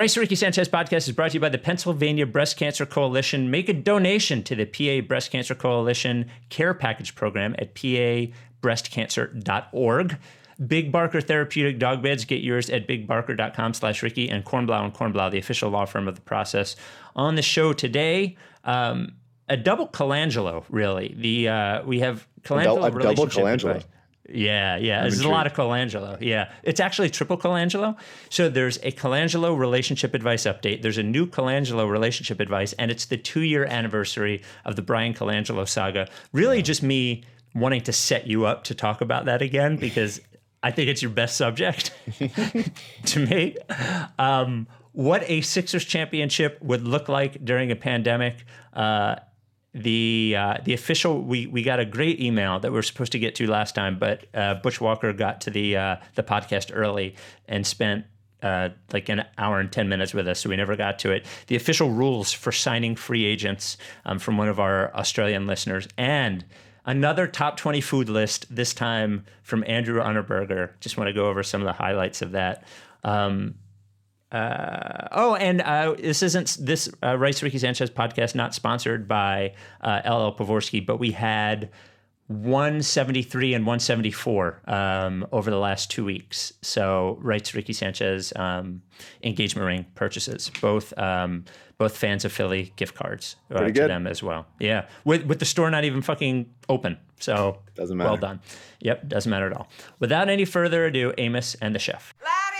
Rice Ricky Sanchez podcast is brought to you by the Pennsylvania Breast Cancer Coalition. Make a donation to the PA Breast Cancer Coalition Care Package Program at pabreastcancer.org. Big Barker Therapeutic Dog Beds. Get yours at bigbarker.com slash Ricky and Kornblau and Kornblau, the official law firm of the process. On the show today, um, a double Colangelo, really. The uh, We have Colangelo a double Colangelo. Yeah, yeah. There's a lot of Colangelo. Yeah. It's actually triple Colangelo. So there's a Colangelo relationship advice update. There's a new Colangelo relationship advice, and it's the two year anniversary of the Bryan Colangelo saga. Really just me wanting to set you up to talk about that again because I think it's your best subject to me. Um, what a Sixers championship would look like during a pandemic. Uh, the uh, the official we we got a great email that we were supposed to get to last time, but uh, Walker got to the uh, the podcast early and spent uh, like an hour and ten minutes with us, so we never got to it. The official rules for signing free agents um, from one of our Australian listeners and. Another top 20 food list, this time from Andrew Unterberger. Just want to go over some of the highlights of that. Um, uh, oh, and uh, this isn't this uh, Rice Ricky Sanchez podcast not sponsored by uh, LL Pavorsky, but we had 173 and 174 um, over the last two weeks. So Rice Ricky Sanchez um, engagement ring purchases, both um, both fans of Philly gift cards uh, to them as well. Yeah, with with the store not even fucking open. So Doesn't matter. Well done. Yep, doesn't matter at all. Without any further ado, Amos and the chef. Larry,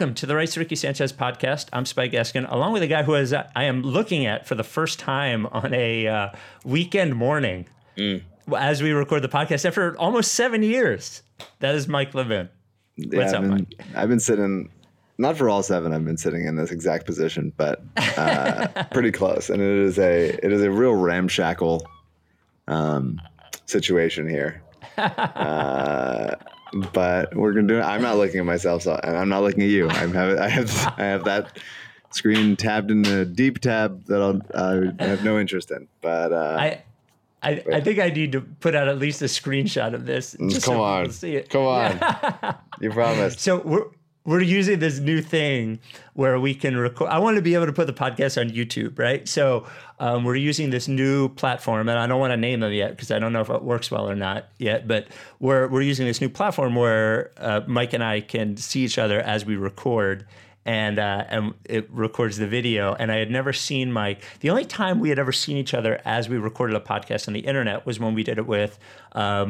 Welcome to the Rice Ricky Sanchez podcast. I'm Spike Eskin, along with a guy who is I am looking at for the first time on a uh, weekend morning as we record the podcast after almost seven years. That is Mike Levin. What's Yeah, up, I've been, Mike? I've been sitting, not for all seven. I've been sitting in this exact position, but uh, pretty close. And it is a it is a real ramshackle um, situation here. Uh, but we're gonna do it. I'm not looking at myself, so I'm not looking at you. I'm have I have I have that screen tabbed in a deep tab that I'll I have no interest in. But uh, I, I, I think I need to put out at least a screenshot of this. Just come so on, see it. come on, you promised. So we're we're using this new thing where we can record. I want to be able to put the podcast on YouTube, right? So um, we're using this new platform, and I don't want to name them yet because I don't know if it works well or not yet. But we're we're using this new platform where uh, Mike and I can see each other as we record. And uh, and it records the video. And I had never seen Mike. The only time we had ever seen each other as we recorded a podcast on the internet was when we did it with uh,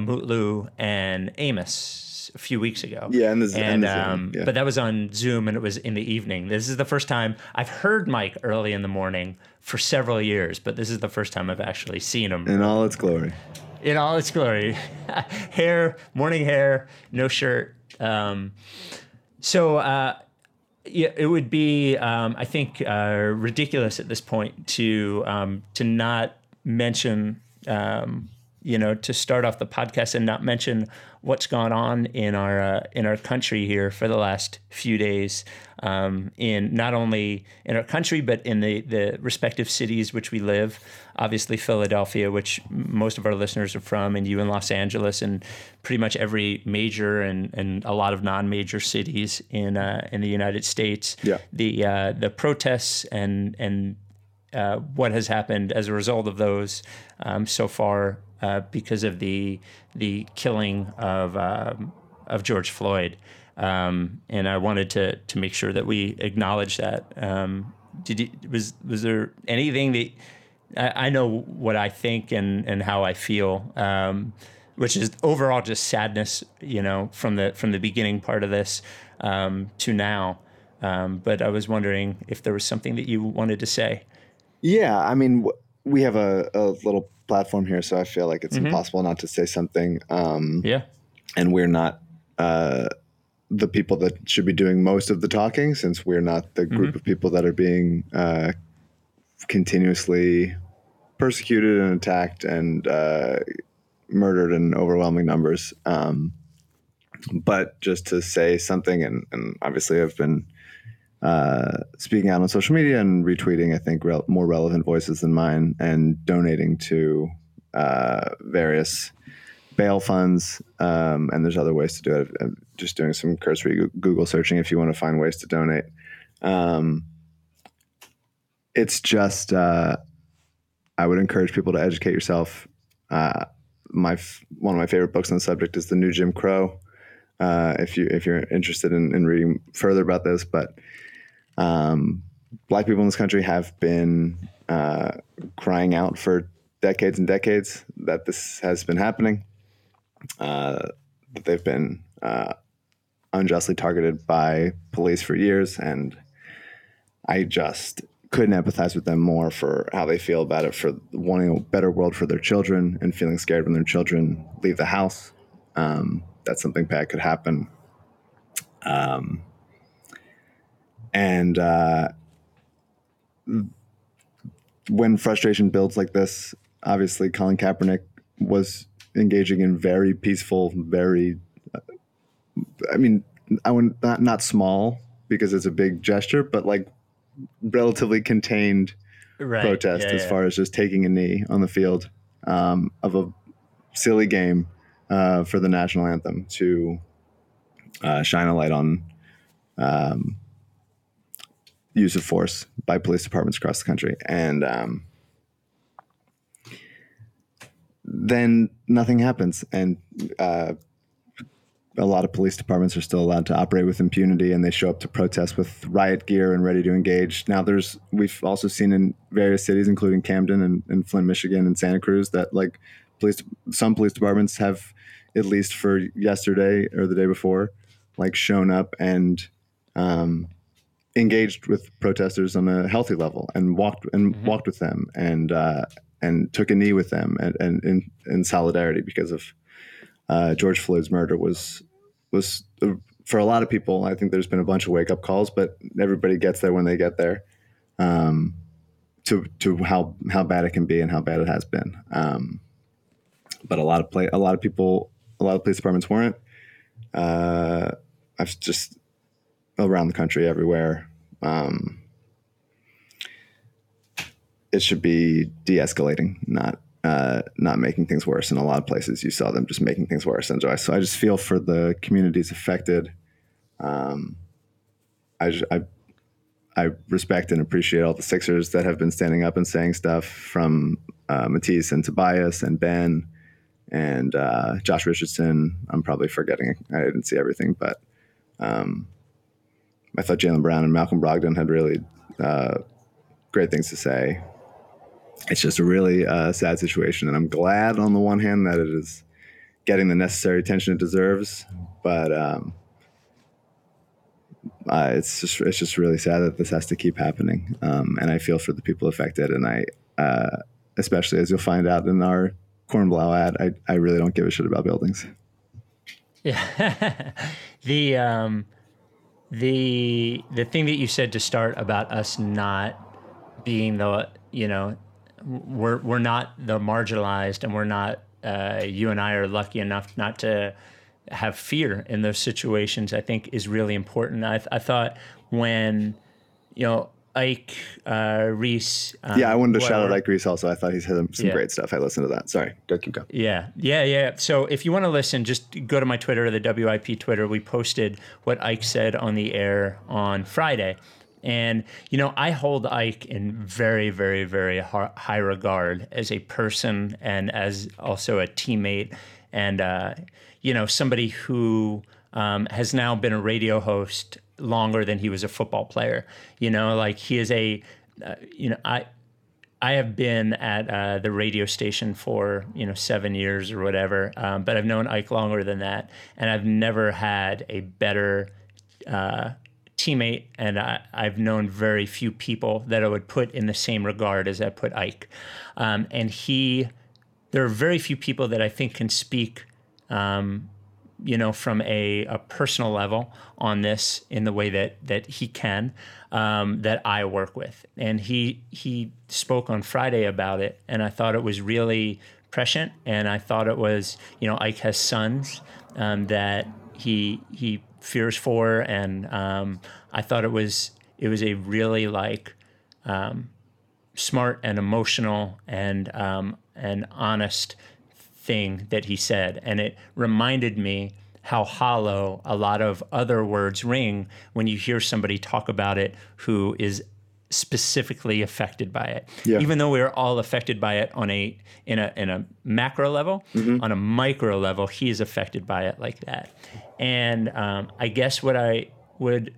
and Amos a few weeks ago. Yeah, and the- and and the Zoom, um, yeah. but that was on Zoom and it was in the evening. This is the first time I've heard Mike early in the morning for several years, but this is the first time I've actually seen him In all its glory. in all its glory. hair, morning hair, no shirt. Um, so uh, yeah, it would be, um, I think, uh, ridiculous at this point to um, to not mention, um, you know, to start off the podcast and not mention what's gone on in our uh, in our country here for the last few days. Um, in not only in our country but in the the respective cities which we live. Obviously, Philadelphia, which most of our listeners are from, and you in Los Angeles, and pretty much every major and, and a lot of non-major cities in uh, in the United States. Yeah. The uh, the protests and and uh, what has happened as a result of those um, so far uh, because of the the killing of um, of George Floyd. um, and I wanted to to make sure that we acknowledge that. Um, did you was was there anything that I, I know what I think and and how I feel, um, which is overall just sadness, you know, from the from the beginning part of this um, to now. Um, but I was wondering if there was something that you wanted to say. Yeah, I mean, we have a, a little platform here, so I feel like it's Mhm. impossible not to say something. Um, Yeah. and we're not uh, the people that should be doing most of the talking, since we're not the group of people that are being uh, continuously persecuted and attacked and uh, murdered in overwhelming numbers. Um, but just to say something, and, and obviously I've been uh, speaking out on social media and retweeting, I think, rel- more relevant voices than mine, and donating to uh, various bail funds. Um, and there's other ways to do it. I'm just doing some cursory Google searching if you want to find ways to donate. Um, it's just, uh, I would encourage people to educate yourself. Uh, my f- one of my favorite books on the subject is The New Jim Crow. Uh, if you if you're interested in, in reading further about this, but um, black people in this country have been uh, crying out for decades and decades that this has been happening. Uh, that they've been uh, unjustly targeted by police for years, and I just couldn't empathize with them more for how they feel about it, for wanting a better world for their children and feeling scared when their children leave the house. Um, that something bad could happen. Um, and uh, when frustration builds like this, obviously Colin Kaepernick was engaging in very peaceful, very, I mean, I would not not small because it's a big gesture, but like relatively contained Right. protest yeah, as yeah. far as just taking a knee on the field um, of a silly game uh, for the national anthem to uh, shine a light on um, use of force by police departments across the country. And um, then nothing happens. And uh, a lot of police departments are still allowed to operate with impunity and they show up to protest with riot gear and ready to engage. Now there's we've also seen in various cities, including Camden and, and Flint, Michigan and Santa Cruz, that like police some police departments have at least for yesterday or the day before, like shown up and um, engaged with protesters on a healthy level and walked and walked with them and uh, and took a knee with them and, and in, in solidarity because of uh, George Floyd's murder was was uh, for a lot of people. I think there's been a bunch of wake up calls, but everybody gets there when they get there. Um, to to how how bad it can be and how bad it has been. Um, but a lot of play a lot of people a lot of police departments weren't. Uh, I've just around the country everywhere. Um, it should be de-escalating, not uh, not making things worse. In a lot of places, you saw them just making things worse. And so I, just feel for the communities affected. Um, I, just, I I respect and appreciate all the Sixers that have been standing up and saying stuff from uh, Matisse and Tobias and Ben and uh, Josh Richardson. I'm probably forgetting. I didn't see everything, but um, I thought Jaylen Brown and Malcolm Brogdon had really uh, great things to say. It's just a really uh, sad situation, and I'm glad on the one hand that it is getting the necessary attention it deserves, but um, uh, it's just it's just really sad that this has to keep happening, um, and I feel for the people affected, and I uh, especially as you'll find out in our Kornblau ad, I, I really don't give a shit about buildings. Yeah. the um the the thing that you said to start about us not being the you know we're we're not the marginalized and we're not uh, you and I are lucky enough not to have fear in those situations I think is really important. I I thought when you know Ike uh, Reese um, yeah, I wanted to shout out Ike Reese also. I thought he's had some, some Yeah. great stuff. I listened to that. Sorry, go keep going. Yeah, yeah, yeah. So if you want to listen, just go to my Twitter or the WIP Twitter. We posted what Ike said on the air on Friday. And, you know, I hold Ike in very, very, very high regard as a person and as also a teammate and, uh, you know, somebody who um, has now been a radio host longer than he was a football player. You know, like he is a, uh, you know, I. I have been at uh, the radio station for you know seven years or whatever, um, but I've known Ike longer than that, and I've never had a better uh, teammate, and I, I've known very few people that I would put in the same regard as I put Ike. Um, and he, there are very few people that I think can speak, um, you know, from a, a personal level on this in the way that that he can, um, that I work with. And he he spoke on Friday about it, and I thought it was really prescient, and I thought it was, you know, Ike has sons um, that he he fears for, and um, I thought it was it was a really like um, smart and emotional and um, and honest thing that he said, and it reminded me how hollow a lot of other words ring when you hear somebody talk about it who is specifically affected by it. Yeah. Even though we're all affected by it on a in a in a macro level, on a micro level, he is affected by it like that. And um, I guess what I would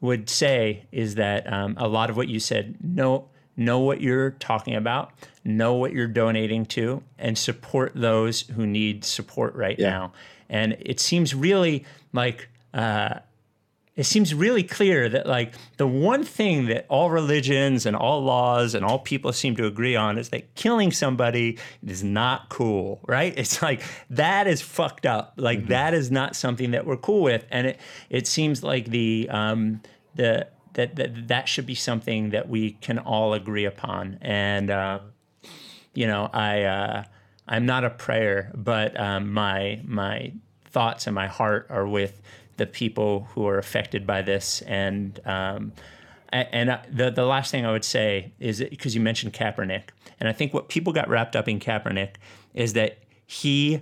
would say is that um, a lot of what you said, know know what you're talking about, know what you're donating to, and support those who need support right Yeah. now. And it seems really like uh, it seems really clear that like the one thing that all religions and all laws and all people seem to agree on is that killing somebody is not cool, right? It's like that is fucked up. Like that is not something that we're cool with, and it it seems like the um, the that, that that should be something that we can all agree upon. And uh, you know, I uh, I'm not a prayer, but um, my my thoughts and my heart are with the people who are affected by this. And um, and I- the the last thing I would say is because you mentioned Kaepernick, and I think what people got wrapped up in Kaepernick is that he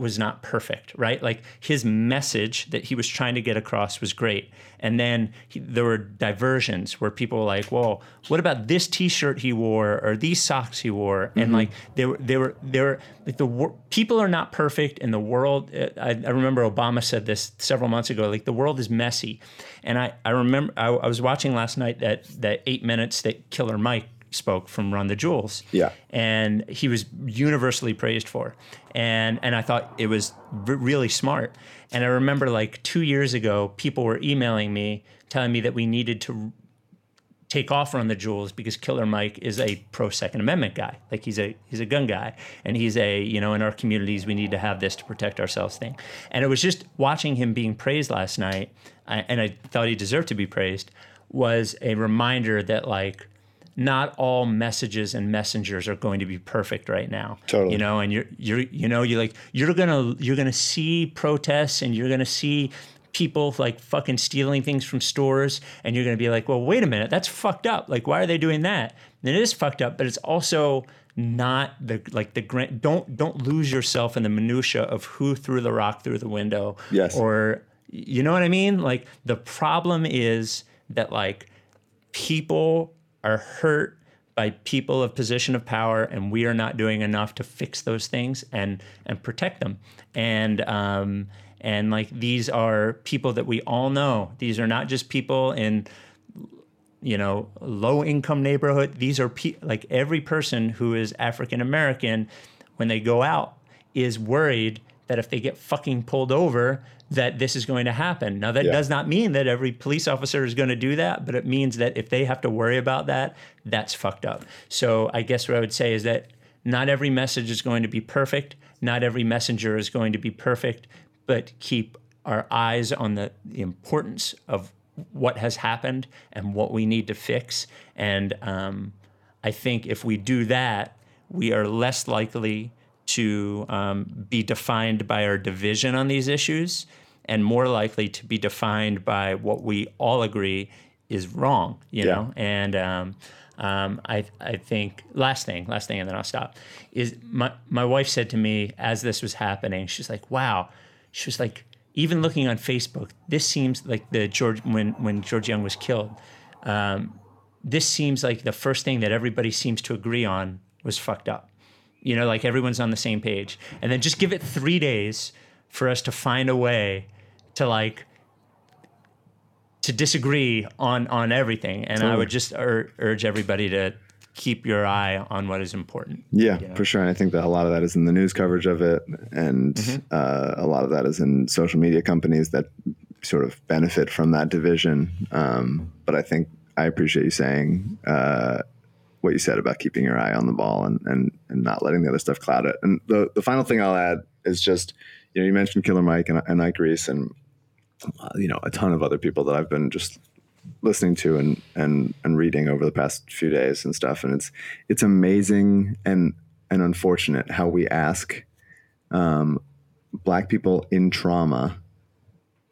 was not perfect, right? Like his message that he was trying to get across was great. And then he, there were diversions where people were like, "Well, what about this T-shirt he wore or these socks he wore?" And like they were, they were, they were like the wor- people are not perfect, and the world. uh, I, I remember Obama said this several months ago. Like the world is messy, and I, I remember I, I was watching last night that that eight minutes that Killer Mike spoke from Run the Jewels Yeah. and he was universally praised for and and i thought it was r- really smart and i remember like two years ago people were emailing me telling me that we needed to take off Run the Jewels because Killer Mike is a pro Second Amendment guy. Like he's a he's a gun guy, and he's a you know in our communities we need to have this to protect ourselves thing. And it was just watching him being praised last night, and I thought he deserved to be praised. Was a reminder that like not all messages and messengers are going to be perfect right now. Totally. You know, and you're you're you know you're like you're gonna you're gonna see protests and you're gonna see people like fucking stealing things from stores and you're gonna be like, well, wait a minute, that's fucked up. Like, why are they doing that? And it is fucked up, but it's also not the like the grand. Don't don't lose yourself in the minutia of who threw the rock through the window. Yes. Or you know what I mean? Like the problem is that like people are hurt by people of position of power and we are not doing enough to fix those things and and protect them. And um and like these are people that we all know. These are not just people in you know low income neighborhood. These are pe- like every person who is african american when they go out is worried that if they get fucking pulled over that this is going to happen now that Yeah. does not mean that every police officer is going to do that but it means that if they have to worry about that that's fucked up so i guess what i would say is that not every message is going to be perfect not every messenger is going to be perfect but keep our eyes on the, the importance of what has happened and what we need to fix. And um, I think if we do that, we are less likely to um, be defined by our division on these issues and more likely to be defined by what we all agree is wrong, you Yeah. know? And um, um, I, I think last thing, last thing, and then I'll stop. Is my my wife said to me as this was happening, she's like, "Wow," she was like, even looking on Facebook, this seems like the George when when George Young was killed. Um, this seems like the first thing that everybody seems to agree on was fucked up. You know, like everyone's on the same page, and then just give it three days for us to find a way to like to disagree on on everything, and I would just ur- urge everybody to keep your eye on what is important. Yeah, for sure. And I think that a lot of that is in the news coverage of it, and Mm-hmm. uh, a lot of that is in social media companies that sort of benefit from that division. Um, but I think I appreciate you saying uh, what you said about keeping your eye on the ball and, and, and not letting the other stuff cloud it. And the, the final thing I'll add is just, you know, you mentioned Killer Mike and, and Ike Reese and, uh, you know, a ton of other people that I've been just listening to and and and reading over the past few days and stuff. And it's it's amazing and and unfortunate how we ask um, black people in trauma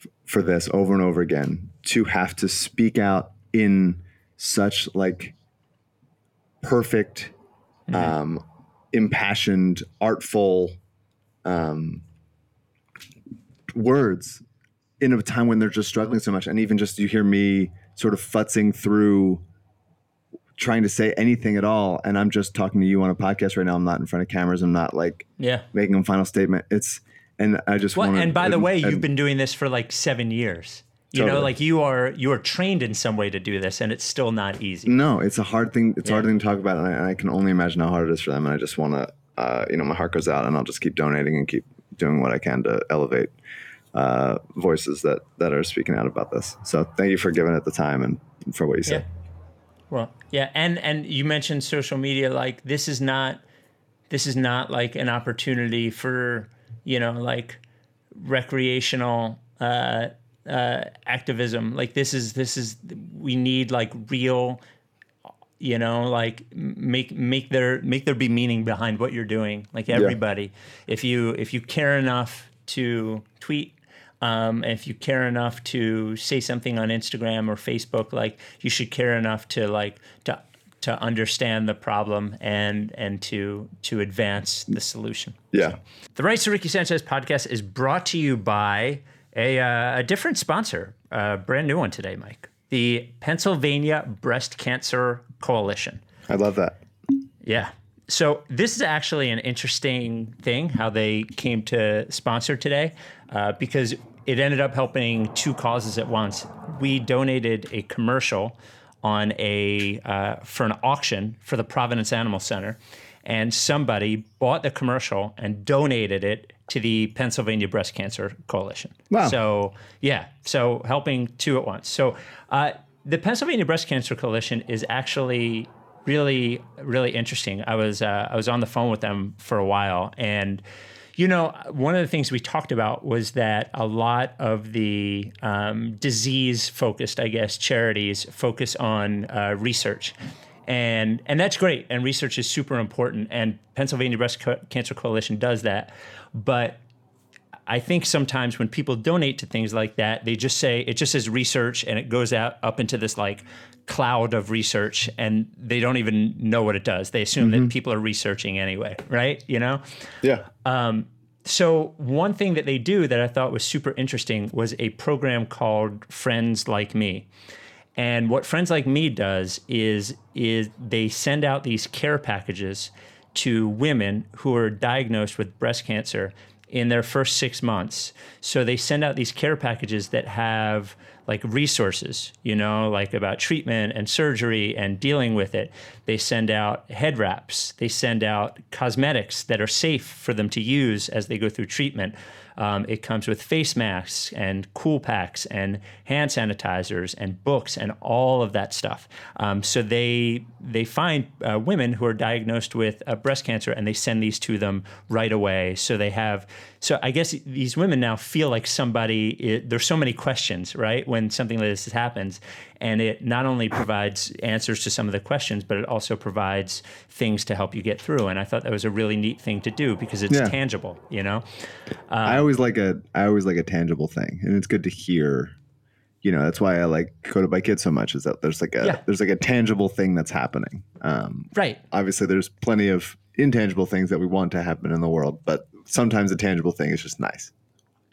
f- for this over and over again to have to speak out in such like perfect um, impassioned artful um, words in a time when they're just struggling so much. And even just you hear me sort of futzing through trying to say anything at all. And i'm just talking to you on a podcast right now. I'm not in front of cameras. I'm not like Yeah. making a final statement. It's and i just Well, want and by the way, you've been doing this for like seven years. You know, like you are you are trained in some way to do this, and it's still not easy. no it's a hard thing it's a hard thing to talk about and I, and I can only imagine how hard it is for them. And i just want to uh, you know my heart goes out and i'll just keep donating and keep doing what i can to elevate uh, voices that that are speaking out about this so thank you for giving it the time and for what you said Yeah. Well, yeah, and and you mentioned social media. Like this is not this is not like an opportunity for you know like recreational uh, uh, activism. Like this is this is we need like real you know like make make there make there be meaning behind what you're doing like everybody if you if you care enough to tweet um, if you care enough to say something on instagram or facebook like you should care enough to like to to understand the problem and and to to advance the solution yeah the Rights to Ricky Sanchez podcast is brought to you by a, uh, a different sponsor, a brand new one today, Mike. The Pennsylvania Breast Cancer Coalition. i love that Yeah. So this is actually an interesting thing how they came to sponsor today, uh, because it ended up helping two causes at once. We donated a commercial on a uh, for an auction for the Providence Animal Center, and somebody bought the commercial and donated it to the Pennsylvania Breast Cancer Coalition. Wow. So yeah, so helping two at once. So uh, the Pennsylvania Breast Cancer Coalition is actually really really interesting. I was uh, I was on the phone with them for a while, and you know one of the things we talked about was that a lot of the um, disease focused, I guess, charities focus on uh, research. And, and that's great. And research is super important. And Pennsylvania Breast Co- Cancer Coalition does that. But I think sometimes when people donate to things like that, they just say it just says research and it goes out up into this like cloud of research and they don't even know what it does. They assume that mm-hmm. people are researching anyway, right? You know? yeah um, So one thing that they do that I thought was super interesting was a program called Friends Like Me. And what Friends Like Me does is is they send out these care packages to women who are diagnosed with breast cancer in their first six months. So they send out these care packages that have like resources, you know, like about treatment and surgery and dealing with it. They send out head wraps. They send out cosmetics that are safe for them to use as they go through treatment. Um, it comes with face masks and cool packs and hand sanitizers and books and all of that stuff. Um, so they they find uh, women who are diagnosed with uh, breast cancer and they send these to them right away. So they have so I guess these women now feel like somebody. It, there's so many questions, right? When something like this happens, and it not only provides answers to some of the questions, but it also provides things to help you get through. And I thought that was a really neat thing to do because it's Yeah. tangible, you know. I always like a I always like a tangible thing, and it's good to hear. You know, that's why I like Coded by Kids so much. Is that there's like a Yeah. there's like a tangible thing that's happening. Um, Right. obviously, there's plenty of intangible things that we want to happen in the world, but sometimes a tangible thing is just nice.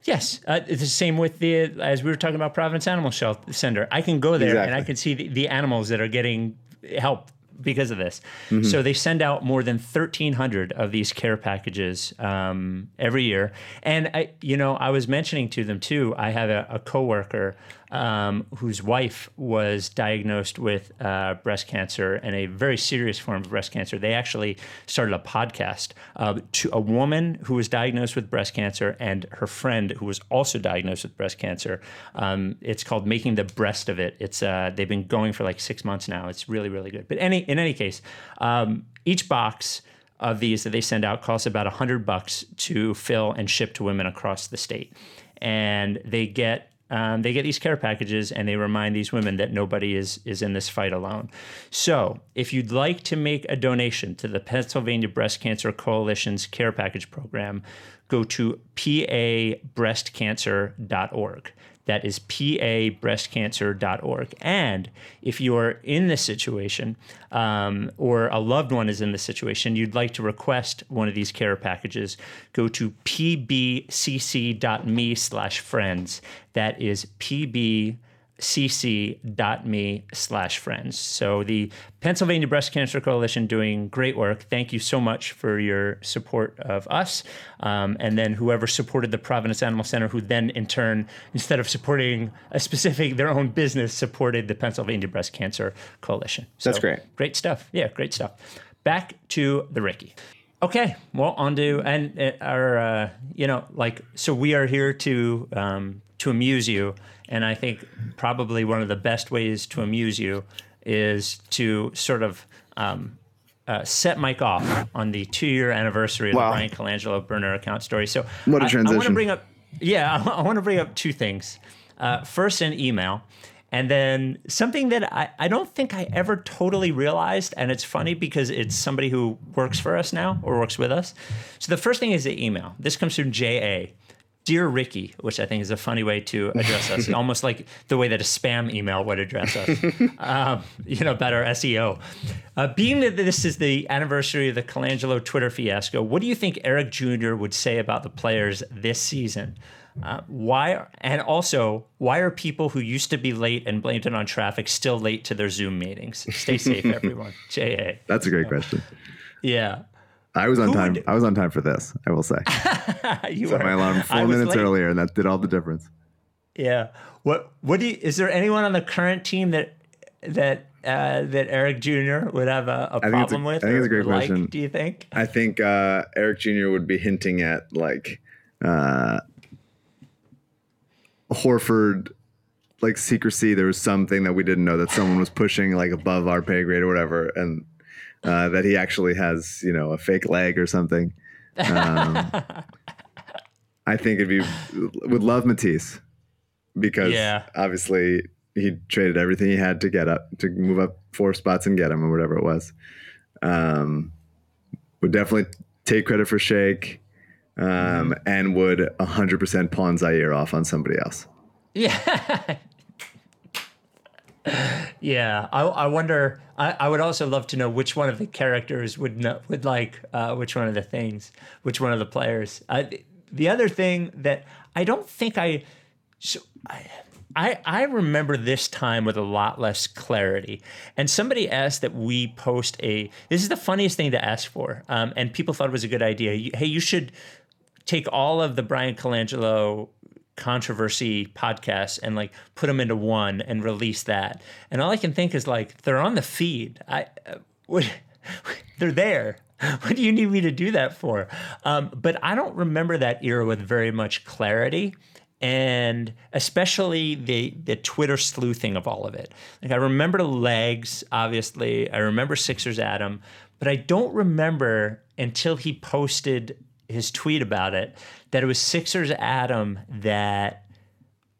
Yes, uh, it's the same with the as we were talking about Providence Animal Shelter Center. I can go there and I can see the, the animals that are getting help because of this. So they send out more than 1,300 of these care packages um, every year. And I, you know, I was mentioning to them too. I have a, a coworker um, whose wife was diagnosed with uh, breast cancer and a very serious form of breast cancer. They actually started a podcast uh, to a woman who was diagnosed with breast cancer and her friend who was also diagnosed with breast cancer. Um, it's called "Making the Breast of It." It's uh, they've been going for like six months now. It's really really good. But any in any case, um, each box of these that they send out costs about a hundred bucks to fill and ship to women across the state, and they get um, they get these care packages and they remind these women that nobody is is in this fight alone. So, if you'd like to make a donation to the Pennsylvania Breast Cancer Coalition's care package program, go to pabreastcancer.org. That is pabreastcancer.org. And if you are in this situation um, or a loved one is in this situation, you'd like to request one of these care packages, go to pbcc.me slash friends. That is pb cc.me slash friends. So the Pennsylvania Breast Cancer Coalition doing great work. Thank you so much for your support of us. Um, and then whoever supported the Providence Animal Center, who then in turn, instead of supporting a specific, their own business, supported the Pennsylvania Breast Cancer Coalition. So That's great. Great stuff. Yeah, great stuff. Back to the Ricky. Okay, well, on to and uh, our, uh, you know, like, so we are here to um, to amuse you, and I think probably one of the best ways to amuse you is to sort of um, uh, set Mike off on the two year anniversary of Wow. the Bryan Colangelo burner account story. So, What a I, transition. I, want to bring up, yeah, I, want to bring up two things. Uh, first, an email. And then something that I, I don't think I ever totally realized, and it's funny because it's somebody who works for us now or works with us. So the first thing is the email. This comes from JA. Dear Ricky, which I think is a funny way to address us, almost like the way that a spam email would address us, um, you know, about our SEO. Uh, being that this is the anniversary of the Colangelo Twitter fiasco, what do you think Eric Jr. would say about the players this season? Uh, why and also why are people who used to be late and blamed it on traffic still late to their Zoom meetings? Stay safe, everyone. JA. That's a great question. Yeah. I was on Who time. would- I was on time for this. I will say. You Set were- my alarm four minutes late. earlier, and that did all the difference. Yeah. What what do you, is there anyone on the current team that that uh, that Eric Jr. would have a, a it's a- problem with? I think it's a great like, question. Do you think? I think uh, Eric Jr. would be hinting at like uh, Horford, like secrecy. There was something that we didn't know that someone was pushing like above our pay grade or whatever, and uh, that he actually has you know a fake leg or something. Um, I think it'd be would love Matisse because Yeah. obviously he traded everything he had to get up to move up four spots and get him or whatever it was. Um, would definitely take credit for Shake um, and would 100% pawn Zhaire off on somebody else. Yeah. yeah. I, I wonder. I, I would also love to know which one of the characters would know, would like uh, which one of the things, which one of the players. Uh, the, the other thing that I don't think I. So I, I, I remember this time with a lot less clarity. And somebody asked that we post a. This is the funniest thing to ask for. Um, and people thought it was a good idea. You- Hey, you should take all of the Bryan Colangelo controversy podcasts and like put them into one and release that. And all I can think is like they're on the feed. I uh, they're there. What do you need me to do that for? Um, but I don't remember that era with very much clarity. And especially the the Twitter sleuthing of all of it. Like I remember legs, obviously. I remember Sixers Adam, but I don't remember until he posted his tweet about it that it was Sixers Adam that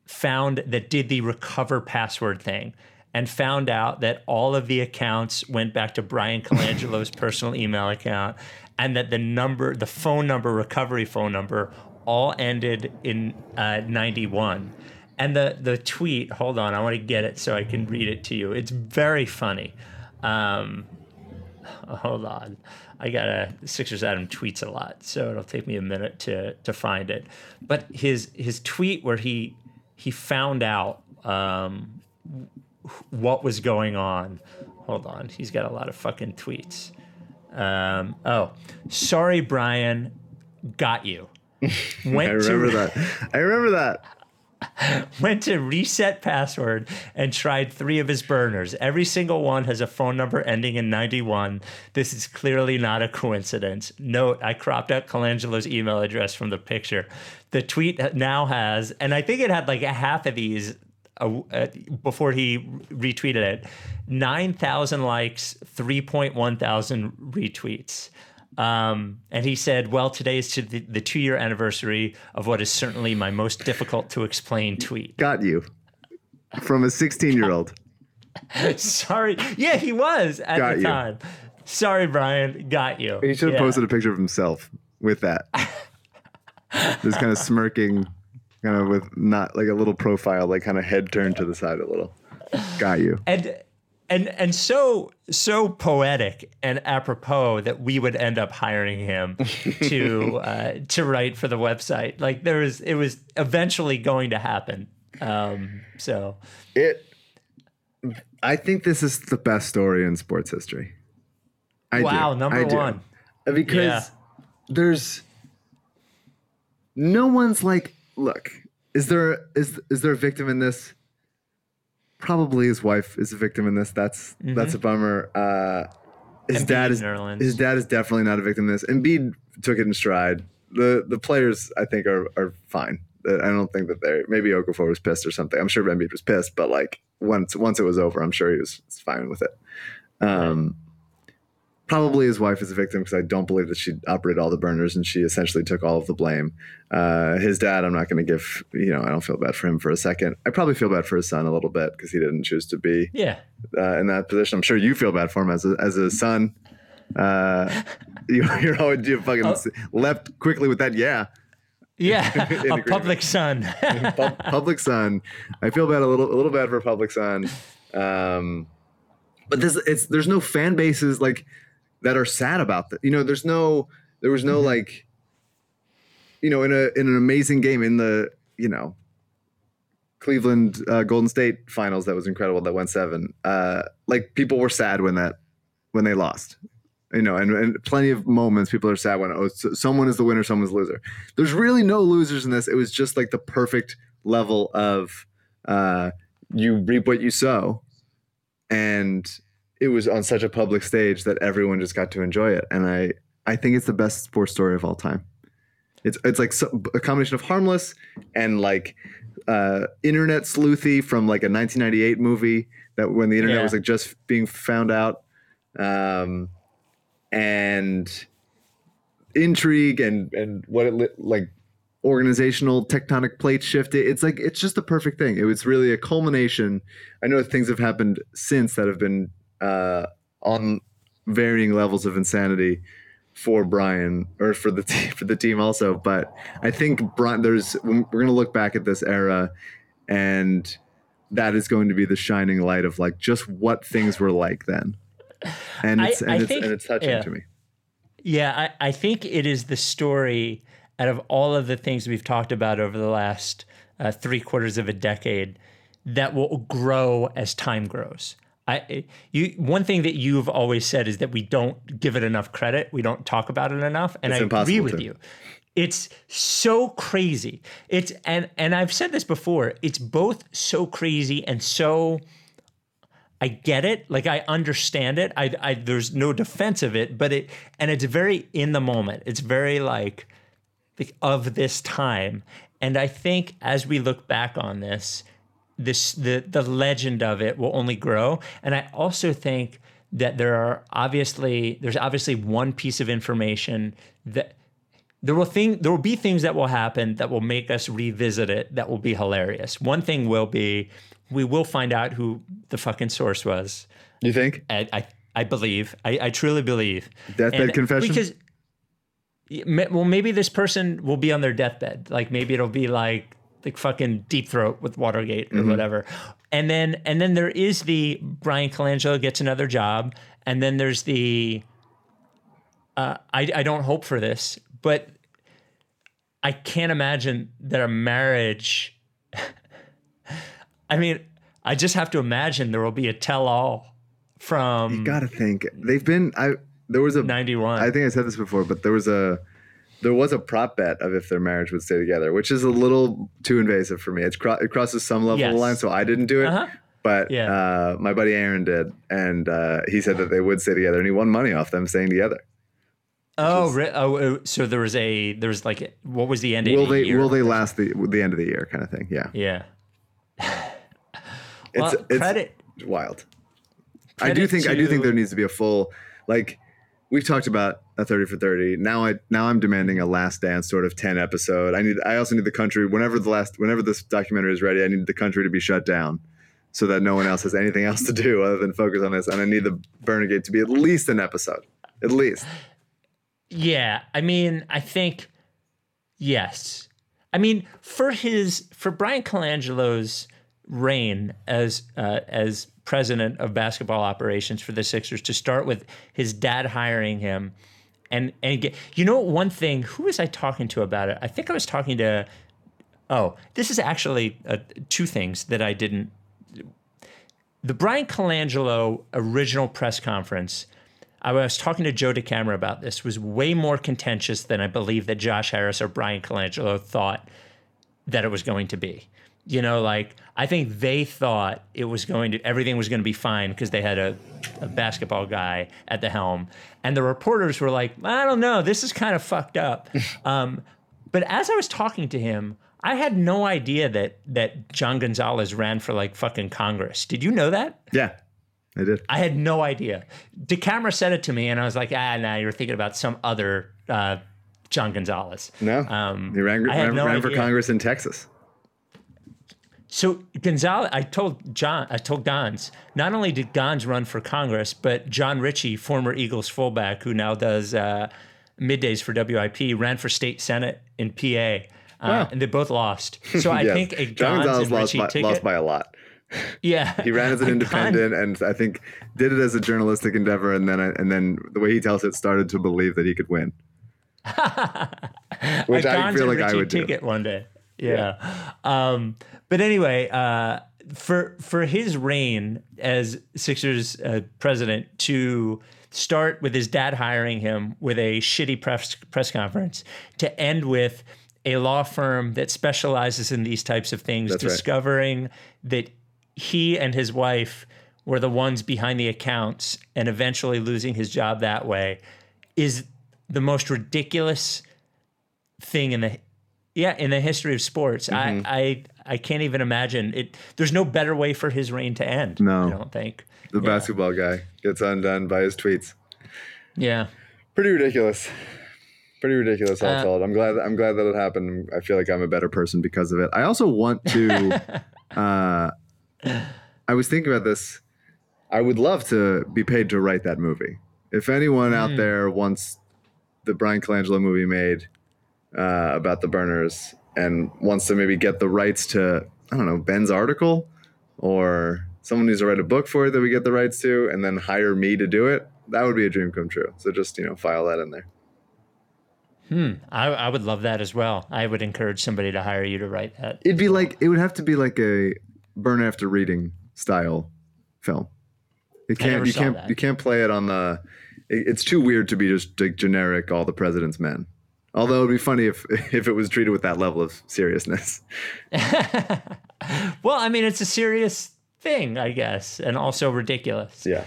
found that did the recover password thing and found out that all of the accounts went back to Bryan Colangelo's personal email account and that the number the phone number recovery phone number all ended in uh, 91 and the the tweet hold on I want to get it so I can read it to you. It's very funny. Um, hold on. I got a Sixers Adam tweets a lot, so it'll take me a minute to to find it. But his his tweet where he he found out um, what was going on. hold on. He's got a lot of fucking tweets. Um, oh, sorry, Bryan. Got you. Went I remember to, that. I remember that. went to reset password and tried three of his burners. Every single one has a phone number ending in 91. This is clearly not a coincidence. Note, I cropped out Colangelo's email address from the picture. The tweet now has, and I think it had like a half of these uh, uh, before he retweeted it 9,000 likes, 3.1 thousand retweets. Um, and he said, Well, today is to the, the two year anniversary of what is certainly my most difficult to explain tweet. Got you. From a 16 year old. Sorry. Yeah, he was at Got the you. time. Sorry, Bryan. Got you. He should have Yeah. posted a picture of himself with that. Just kind of smirking, kind of with not like a little profile, like kind of head turned to the side a little. Got you. and and and so so poetic and apropos that we would end up hiring him to uh, to write for the website. Like there was, it was eventually going to happen. Um, so It. I think this is the best story in sports history. I wow, do. number I do. one. because Yeah. there's no one's like look is there is is there a victim in this probably his wife is a victim in this. That's that's a bummer. Uh his Embiid dad is Nerlens. his dad is definitely not a victim in this. Embiid took it in stride. The the players I think are are fine. Uh, I don't think that they maybe Okafor was pissed or something. I'm sure Embiid was pissed but like once once it was over I'm sure he was fine with it. Um probably his wife is a victim because I don't believe that she operated all the burners and she essentially took all of the blame. Uh, his dad, I'm not going to give, you know, I don't feel bad for him for a second. I probably feel bad for his son a little bit because he didn't choose to be Yeah. uh, in that position. I'm sure you feel bad for him as a, as a son. Uh, you, you're always you fucking Oh. left quickly with that. Yeah, Yeah. a agreement. public son. Pub- public son. I feel bad a little a little bad for public son. Um, but this it's there's no fan bases like that are sad about that. You know, there's no there was no like you know in a in an amazing game in the you know Cleveland uh, Golden State finals that was incredible that went seven. Uh, like people were sad when that when they lost. You know, and, and plenty of moments people are sad when oh, so- someone is the winner, someone's the loser. There's really no losers in this. It was just like the perfect level of uh, you reap what you sow, and it was on such a public stage that everyone just got to enjoy it. And I I think it's the best sports story of all time. It's it's like so, a combination of harmless and like uh, internet sleuthy from like a 1998 movie that when the internet Yeah. was like just being found out, um, and intrigue and and what it li- like organizational tectonic plate shift. It- It's like it's just the perfect thing. It was really a culmination. I know things have happened since that have been uh, on varying levels of insanity for Bryan or for the team for the team also. But I think Bryan, there's we're going to look back at this era, and that is going to be the shining light of like just what things were like then. And I- it's and I it's think- and it's touching yeah. to me. Yeah, I, I think it is the story out of all of the things we've talked about over the last uh, three quarters of a decade that will grow as time grows. I, you, one thing that you've always said is that we don't give it enough credit. We don't talk about it enough, and It's I agree with to. you. It's so crazy. It's and and I've said this before. It's both so crazy and so I get it. Like I understand it. I, I there's no defense of it, but it and it's very in the moment. It's very like, like of this time. And I think as we look back on this, this the the legend of it will only grow. And I also think that there are obviously there's obviously one piece of information that there will thing there will be things that will happen that will make us revisit it that will be hilarious. One thing will be we will find out who the fucking source was. You think? I I, I believe. I, I truly believe. Deathbed And confession? Because well, maybe this person will be on their deathbed. Like maybe it'll be like like fucking deep throat with Watergate or whatever. And then and then there is the Bryan Colangelo gets another job, and then there's the uh, I I don't hope for this, but I can't imagine that a marriage. I mean, I just have to imagine there will be a tell-all from You gotta think they've been. I there was a 91. I think I said this before, but there was a there was a prop bet of if their marriage would stay together, which is a little too invasive for me. It's cro- it crosses some level of the line, so I didn't do it. Uh-huh. But Yeah. uh, my buddy Aaron did, and uh, he said that they would stay together, and he won money off them staying together. Oh, re- oh, oh, so there was a there was like what was the end? Will of the they year? will they last the the end of the year kind of thing? Yeah, Yeah. it's Well, it's credit wild. I do credit think I do think there needs to be a full like we've talked about a 30 for 30 now i now i'm demanding a last dance sort of 10 episode. I need i also need the country whenever the last whenever this documentary is ready i need the country to be shut down so that no one else has anything else to do other than focus on this. And i need the Burnergate to be at least an episode at least. Yeah, I mean, I think yes. I mean, for his for Bryan Colangelo's reign as uh, as president of basketball operations for the Sixers to start with his dad hiring him and and get you know one thing who was I talking to about it? I think I was talking to oh this is actually uh, two things that I didn't the Bryan Colangelo original press conference, I was talking to Joe DeCamara about this, was way more contentious than I believe that Josh Harris or Bryan Colangelo thought that it was going to be. You know, like I think they thought it was going to everything was going to be fine because they had a, a basketball guy at the helm, and the reporters were like, "I don't know, this is kind of fucked up." um, but as I was talking to him, I had no idea that that John Gonzalez ran for like fucking Congress. Did you know that? yeah i did I had no idea. DeCamara said it to me, and I was like, "Ah, nah, you're thinking about some other uh, John Gonzalez." no Um, he ran, ran, no ran for congress in texas So Gonzalez, I told John, I told Gons. Not only did Gons run for Congress, but Jon Ritchie, former Eagles fullback, who now does uh, middays for WIP, ran for state senate in PA, uh, Wow. and they both lost. So I Yes. think a john gonzalez and lost Ritchie by, ticket. lost by a lot yeah, He ran as an Gon- independent, and I think did it as a journalistic endeavor. And then, and then the way he tells it, started to believe that he could win, which I Gons feel like I would do. one day. Yeah. Um, but anyway, uh, for for his reign as Sixers uh, president to start with his dad hiring him with a shitty press press conference to end with a law firm that specializes in these types of things That's right. discovering that he and his wife were the ones behind the accounts and eventually losing his job that way is the most ridiculous thing in the yeah in the history of sports. Mm-hmm. I, I I can't even imagine it. There's no better way for his reign to end. No. I don't think. The basketball guy gets undone by his tweets. Yeah, Pretty ridiculous. Pretty ridiculous, all Uh, told. I'm glad. I'm glad that it happened. I feel like I'm a better person because of it. I also want to. uh, I was thinking about this. I would love to be paid to write that movie. If anyone Hmm. out there wants the Bryan Colangelo movie made uh, about the burners and wants to maybe get the rights to, I don't know, Ben's article or someone needs to write a book for it that we get the rights to and then hire me to do it, that would be a dream come true. So just, you know, file that in there. Hmm. I, I would love that as well. I would encourage somebody to hire you to write that. It'd be like, it would have to be like a burn after reading style film. It can't, you saw can't, that. you can't play it on the, it- it's too weird to be just like generic, all the president's men. Although it'd be funny if, if it was treated with that level of seriousness. Well, I mean, it's a serious thing, I guess, and also ridiculous. Yeah.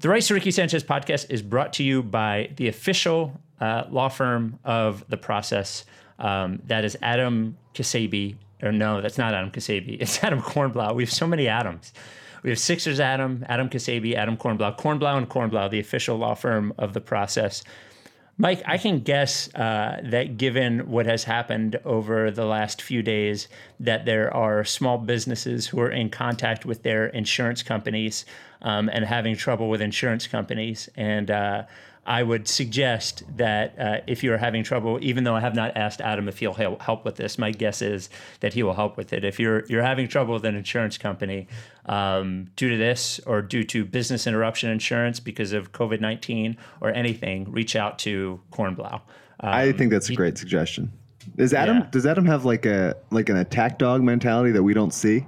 The Rice Ricky Sanchez podcast is brought to you by the official uh, law firm of the process. Um, that is Adam Kasabi. Or no, that's not Adam Kasabi. It's Adam Kornblau. We have so many Adams. We have Sixers Adam, Adam Kasabi, Adam Kornblau. Kornblau and Kornblau, the official law firm of the process. Mike, I can guess uh, that given what has happened over the last few days, that there are small businesses who are in contact with their insurance companies um, and having trouble with insurance companies. And uh, I would suggest that uh, if you are having trouble, even though I have not asked Adam if he'll help with this, my guess is that he will help with it. If you're you're having trouble with an insurance company um, due to this or due to business interruption insurance because of COVID nineteen or anything, reach out to Kornblau. I think that's a great suggestion. Is Adam Yeah. does Adam have like a like an attack dog mentality that we don't see?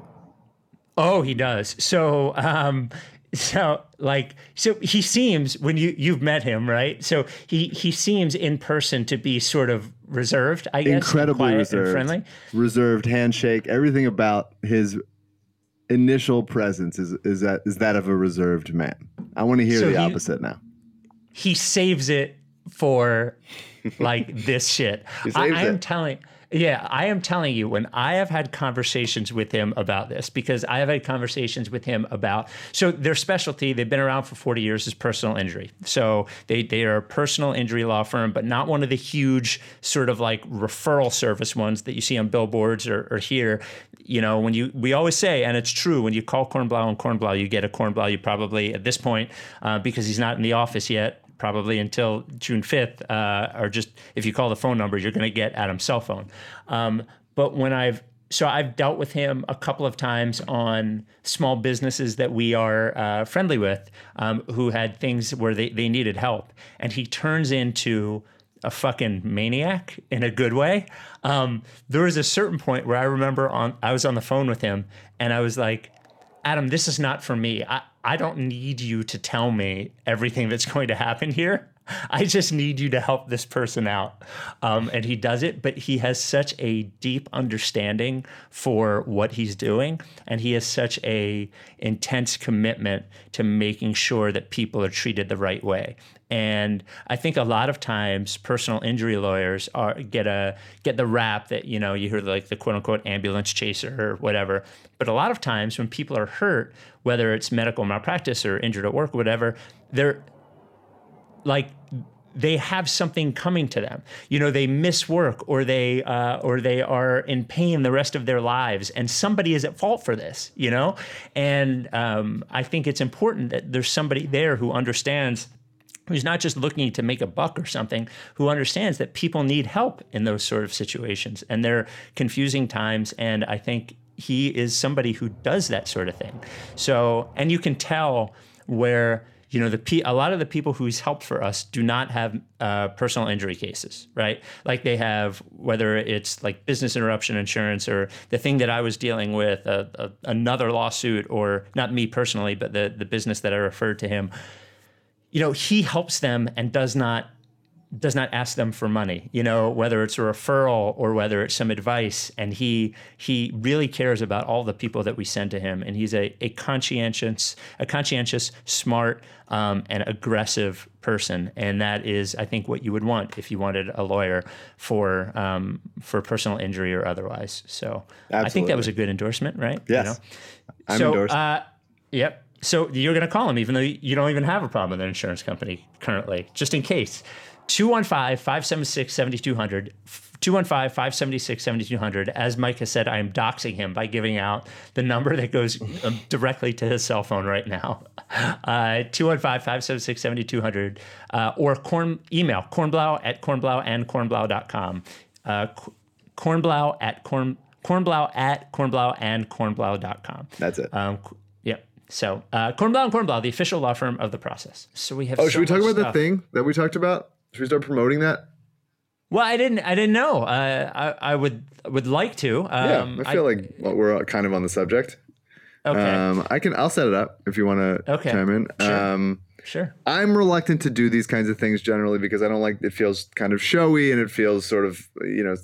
Oh, he does. So, um, so like so he seems when you you've met him right so he he seems in person to be sort of reserved i guess Incredibly reserved, friendly reserved handshake. Everything about his initial presence is is that is that of a reserved man. I want to hear So the he- opposite now. he saves it for like this shit. I, I am it. telling yeah, I am telling you when I have had conversations with him about this because I have had conversations with him about so their specialty they've been around for 40 years is personal injury. So they they are a personal injury law firm but not one of the huge sort of like referral service ones that you see on billboards or, or here. You know, when you we always say and it's true when you call Kornblau and Kornblau you get a Kornblau you probably at this point uh, because he's not in the office yet probably until June 5th, uh, or just if you call the phone number, you're going to get Adam's cell phone. Um, but when I've so I've dealt with him a couple of times on small businesses that we are uh, friendly with um, who had things where they, they needed help. And he turns into a fucking maniac in a good way. Um, there was a certain point where I remember on I was on the phone with him and I was like, Adam, this is not for me. I, I don't need you to tell me everything that's going to happen here. I just need you to help this person out. Um, and he does it, but he has such a deep understanding for what he's doing. And he has such a intense commitment to making sure that people are treated the right way. And I think a lot of times personal injury lawyers are get a get the rap that you know you hear like the quote unquote ambulance chaser or whatever. But a lot of times when people are hurt, whether it's medical malpractice or injured at work or whatever, they're like they have something coming to them. You know, they miss work or they uh, or they are in pain the rest of their lives, and somebody is at fault for this. You know, and um, I think it's important that there's somebody there who understands. Who's not just looking to make a buck or something, who understands that people need help in those sort of situations. And they're confusing times. And I think he is somebody who does that sort of thing. So, and you can tell where you know the a lot of the people who's helped for us do not have uh, personal injury cases right? Like they have whether it's like business interruption insurance or the thing that i was dealing with uh, uh, another lawsuit or not me personally but the, the business that i referred to him you know he helps them and does not does not ask them for money you know whether it's a referral or whether it's some advice and he he really cares about all the people that we send to him and he's a, a conscientious a conscientious smart um, and aggressive person and that is i think what you would want if you wanted a lawyer for um, for personal injury or otherwise so i think that was a good endorsement right Yes. I'm so, endorsed. Uh, yep. So you're going to call him, even though you don't even have a problem with an insurance company currently, just in case. 215 576 7200. 215 576 7200. As Mike has said, I am doxing him by giving out the number that goes um, directly to his cell phone right now. Uh, 215 576 7200. Uh, or corn, email kornblau at kornblau and kornblau.com. Uh, c- kornblau at corn, kornblau at kornblau and kornblau.com. That's it. Um, yep. So, uh, Kornblau and Kornblau, the official law firm of the process. So we have. oh, so should we talk about the thing that we talked about? Should we start promoting that? Well, I didn't. I didn't know. Uh, I, I would would like to. Yeah, Um, I feel like well, we're kind of on the subject. okay. Um, I can. I'll set it up if you want to Okay, chime in. sure. Um, sure. I'm reluctant to do these kinds of things generally because I don't like it feels kind of showy and it feels sort of you know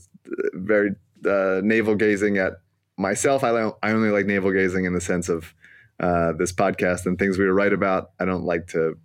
very uh, navel gazing at myself. I don't, I only like navel gazing in the sense of uh, this podcast and things we write about. I don't like to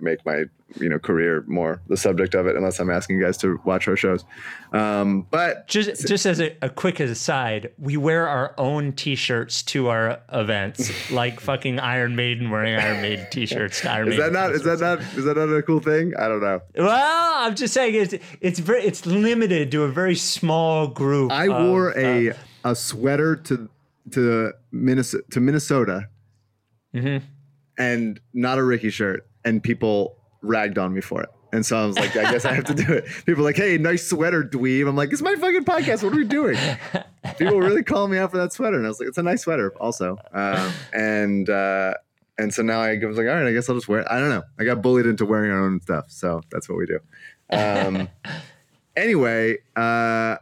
make my you know career more the subject of it unless I'm asking you guys to watch our shows. Um, but Just just as a, a quick aside, we wear our own T-shirts to our events, like fucking Iron Maiden wearing Iron Maiden T-shirts. To Iron is that Maiden not is that not is that not a cool thing? I don't know. Well, I'm just saying it's it's very it's limited to a very small group. I of, wore a uh, a sweater to to Minnesota to Minnesota, Mm-hmm. and not a Ricky shirt, and people ragged on me for it. And so I was like, I guess I have to do it. People like, hey, nice sweater, dweeb. I'm like, it's my fucking podcast. What are we doing? People really call me out for that sweater, and I was like, it's a nice sweater, also. Um, and uh, and so now I was like, all right, I guess I'll just wear it. I don't know. I got bullied into wearing our own stuff, so that's what we do. Um, anyway, uh,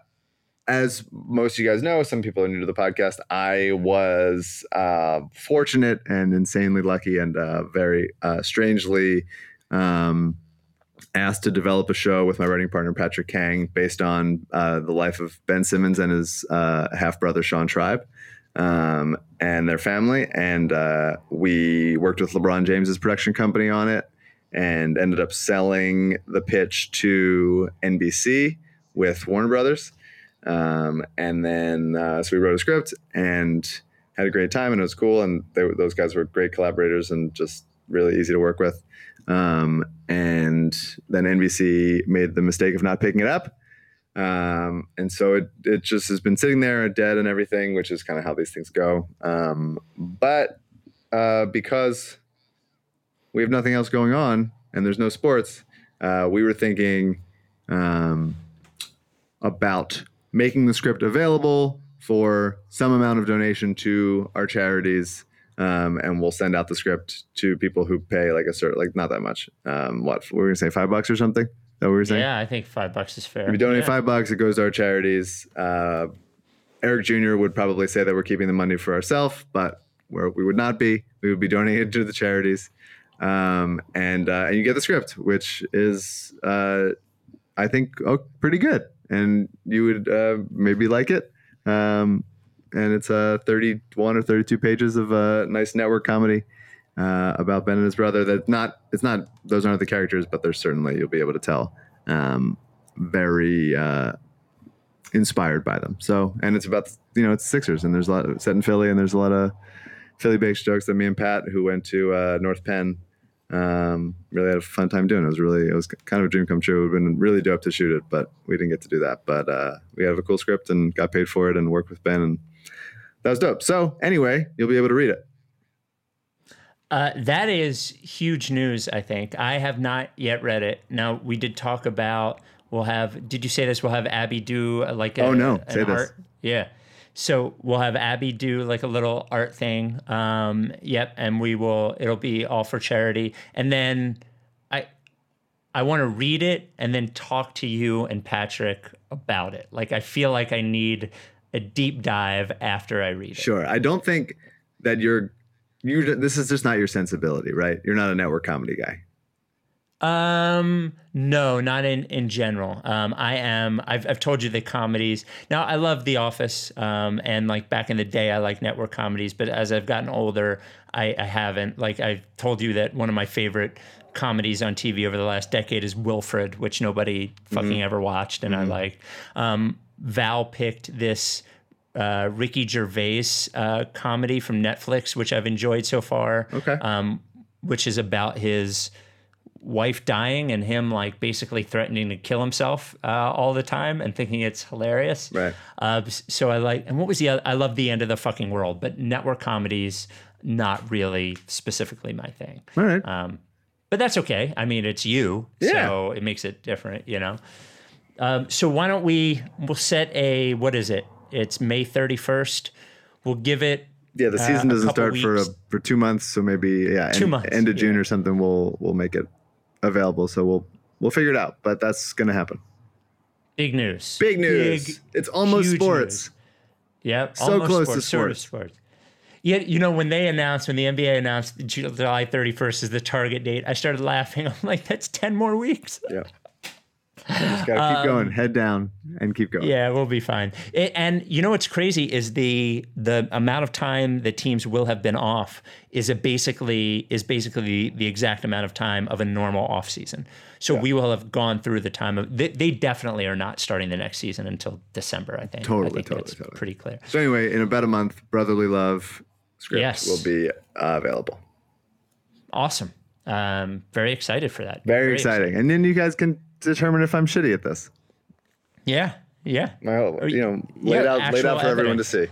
as most of you guys know, some people are new to the podcast. I was uh, fortunate and insanely lucky and uh, very uh, strangely um, asked to develop a show with my writing partner Patrick Kang based on uh, the life of Ben Simmons and his uh, half brother Sean Tribe um, and their family. And uh, we worked with LeBron James's production company on it and ended up selling the pitch to NBC with Warner Brothers. Um, and then uh, so we wrote a script and had a great time and it was cool. And they, those guys were great collaborators and just really easy to work with. Um, and then NBC made the mistake of not picking it up. Um, and so it, it just has been sitting there dead and everything, which is kind of how these things go. Um, but uh, because we have nothing else going on and there's no sports, uh, we were thinking um, about making the script available for some amount of donation to our charities. Um, and we'll send out the script to people who pay like a certain, like not that much. Um, what we are gonna say, five bucks or something? Is that we were saying? Yeah, I think five bucks is fair. If you donate Yeah. five bucks, it goes to our charities. Uh, Eric Jr. would probably say that we're keeping the money for ourselves, but where we would not be. We would be donating to the charities, um, and uh, and you get the script, which is uh, I think oh, pretty good, and you would uh, maybe like it. Um, and it's uh, 31 or 32 pages of a nice network comedy uh, about Ben and his brother. That not it's not those aren't the characters, but there's certainly you'll be able to tell um, very uh, inspired by them. So and it's about you know it's Sixers and there's a lot of, set in Philly and there's a lot of Philly based jokes that me and Pat who went to uh, North Penn um, really had a fun time doing. It was really it was kind of a dream come true. It would have been really dope to shoot it, but we didn't get to do that. But uh, we have a cool script and got paid for it and worked with Ben and that was dope. So anyway, you'll be able to read it. Uh, that is huge news, I think. I have not yet read it. Now, we did talk about, we'll have, did you say this? We'll have Abby do uh, like a, Oh, no. Say this. art. Yeah. So we'll have Abby do like a little art thing. Um, yep. And we will, it'll be all for charity. And then I, I want to read it and then talk to you and Patrick about it. Like, I feel like I need a deep dive after I read it. Sure. I don't think that you're you're. this is just not your sensibility, right? You're not a network comedy guy. Um, no, not in in general. Um, I am. I've I've told you the comedies. Now I love The Office. Um, and like back in the day, I like network comedies. But as I've gotten older, I, I haven't. Like I've told you that one of my favorite comedies on TV over the last decade is Wilfred, which nobody fucking ever watched, and I like. Um, Val picked this uh, Ricky Gervais uh, comedy from Netflix, which I've enjoyed so far. Okay. Um, which is about his wife dying and him like basically threatening to kill himself uh, all the time and thinking it's hilarious. Right. Uh, so I like, and what was the other? I love the end of the fucking world, but network comedies not really specifically my thing. All right. Um, but that's okay. I mean, it's you, Yeah. so it makes it different, you know. Um, so why don't we? We'll set a what is it? It's May thirty first. We'll give it. yeah, the uh, season a doesn't start for a, for two months, so maybe yeah, Two end, months, end of June yeah. or something. We'll we'll make it available. So we'll we'll figure it out. But that's gonna happen. Big news. Big news. Big, it's almost sports. Yep. So almost close to sports, sort of sports. sports. Yeah, you know when they announced when the NBA announced July 31st is the target date, I started laughing. I'm like, that's 10 more weeks. Yeah. Just gotta keep going, head down, and keep going. Um, Yeah, we'll be fine. It, and you know what's crazy is the the amount of time the teams will have been off is a basically is basically the, the exact amount of time of a normal off season. So we will have gone through the time of they, they definitely are not starting the next season until December. I think. I Totally, think totally, totally. pretty clear. So anyway, in about a month, Brotherly Love script Yes. will be uh, available. Awesome. Um, very excited for that. Very, exciting. And then you guys can determine if I'm shitty at this. Yeah. Yeah. Well, you know, yeah, laid out laid out for everyone to see.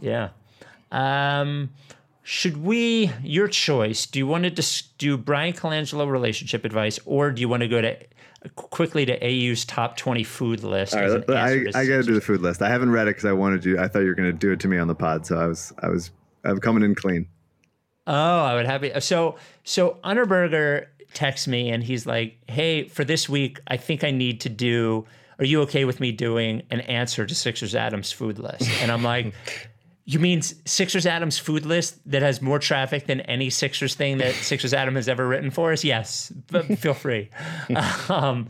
Yeah. Um, should we, your choice, do you want to dis- do Bryan Colangelo relationship advice or do you want to go to quickly to AU's top 20 food list? All as I, I got to do the food list. I haven't read it because I wanted you. I thought you were going to do it to me on the pod, so I was I was I'm coming in clean. Oh, I would have it. So, so Unterberger texts me and he's like, "Hey, for this week, I think I need to do, Are you okay with me doing an answer to Sixers Adams food list? And I'm like, You mean Sixers Adams food list that has more traffic than any Sixers thing that Sixers Adam has ever written for us? Yes, but feel free. um,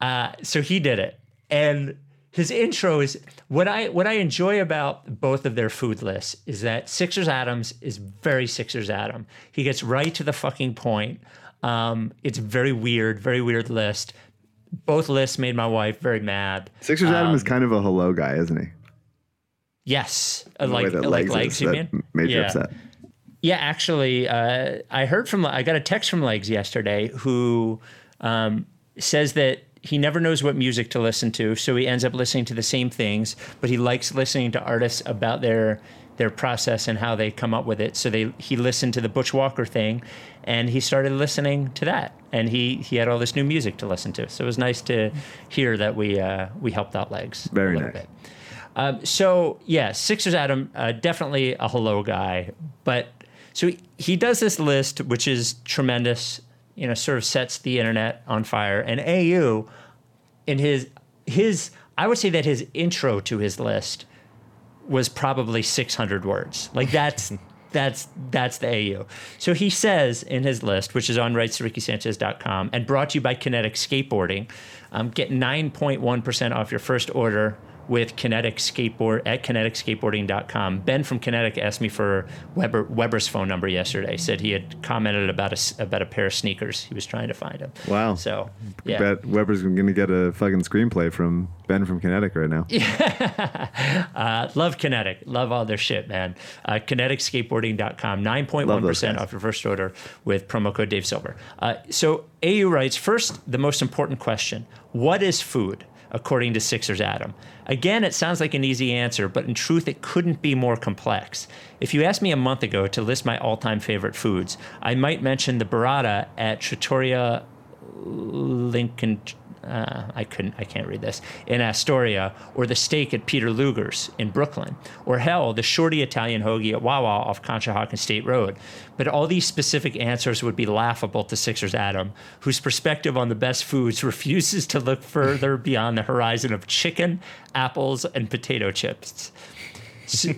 uh, so he did it, and his intro is what I what I enjoy about both of their food lists is that Sixers Adams is very Sixers Adam. He gets right to the fucking point. Um, it's very weird, very weird list. Both lists made my wife very mad. Sixers Adam is kind of a hello guy, isn't he? Yes, The like that like Legs you mean? made you upset. Yeah, actually, uh, I heard from I got a text from Legs yesterday who um, says that he never knows what music to listen to, so he ends up listening to the same things, but he likes listening to artists about their their process and how they come up with it. So they he listened to the Butch Walker thing, and he started listening to that, and he he had all this new music to listen to. So it was nice to hear that we uh, we helped out Legs Very a little nice. bit. Um, so yeah, Sixers Adam, uh, definitely a hello guy. But so he, he does this list, which is tremendous. You know, sort of sets the internet on fire. And AU, in his his, I would say that his intro to his list was probably 600 words. Like that's that's that's the AU. So he says in his list, which is on rightstorickysanchez.com and brought to you by Kinetic Skateboarding, um, get 9.1% off your first order with Kinetic Skateboard at kineticskateboarding.com. Ben from Kinetic asked me for Weber, Weber's phone number yesterday. Said he had commented about a about a pair of sneakers. He was trying to find him. Wow. So yeah. Bet Weber's going to get a fucking screenplay from Ben from Kinetic right now. Uh, love Kinetic. Love all their shit, man. Uh, KineticSkateboarding.com. Love 9.1% off your first order with promo code Dave Silver. Uh, so AU writes first, the most important question What is food? According to Sixers Adam. Again, it sounds like an easy answer, but in truth, it couldn't be more complex. If you asked me a month ago to list my all time favorite foods, I might mention the burrata at Trattoria Lincoln. Uh, I couldn't. I can't read this in Astoria, or the steak at Peter Luger's in Brooklyn, or hell, the shorty Italian hoagie at Wawa off Conshohocken State Road. But all these specific answers would be laughable to Sixers Adam, whose perspective on the best foods refuses to look further beyond the horizon of chicken, apples, and potato chips. So,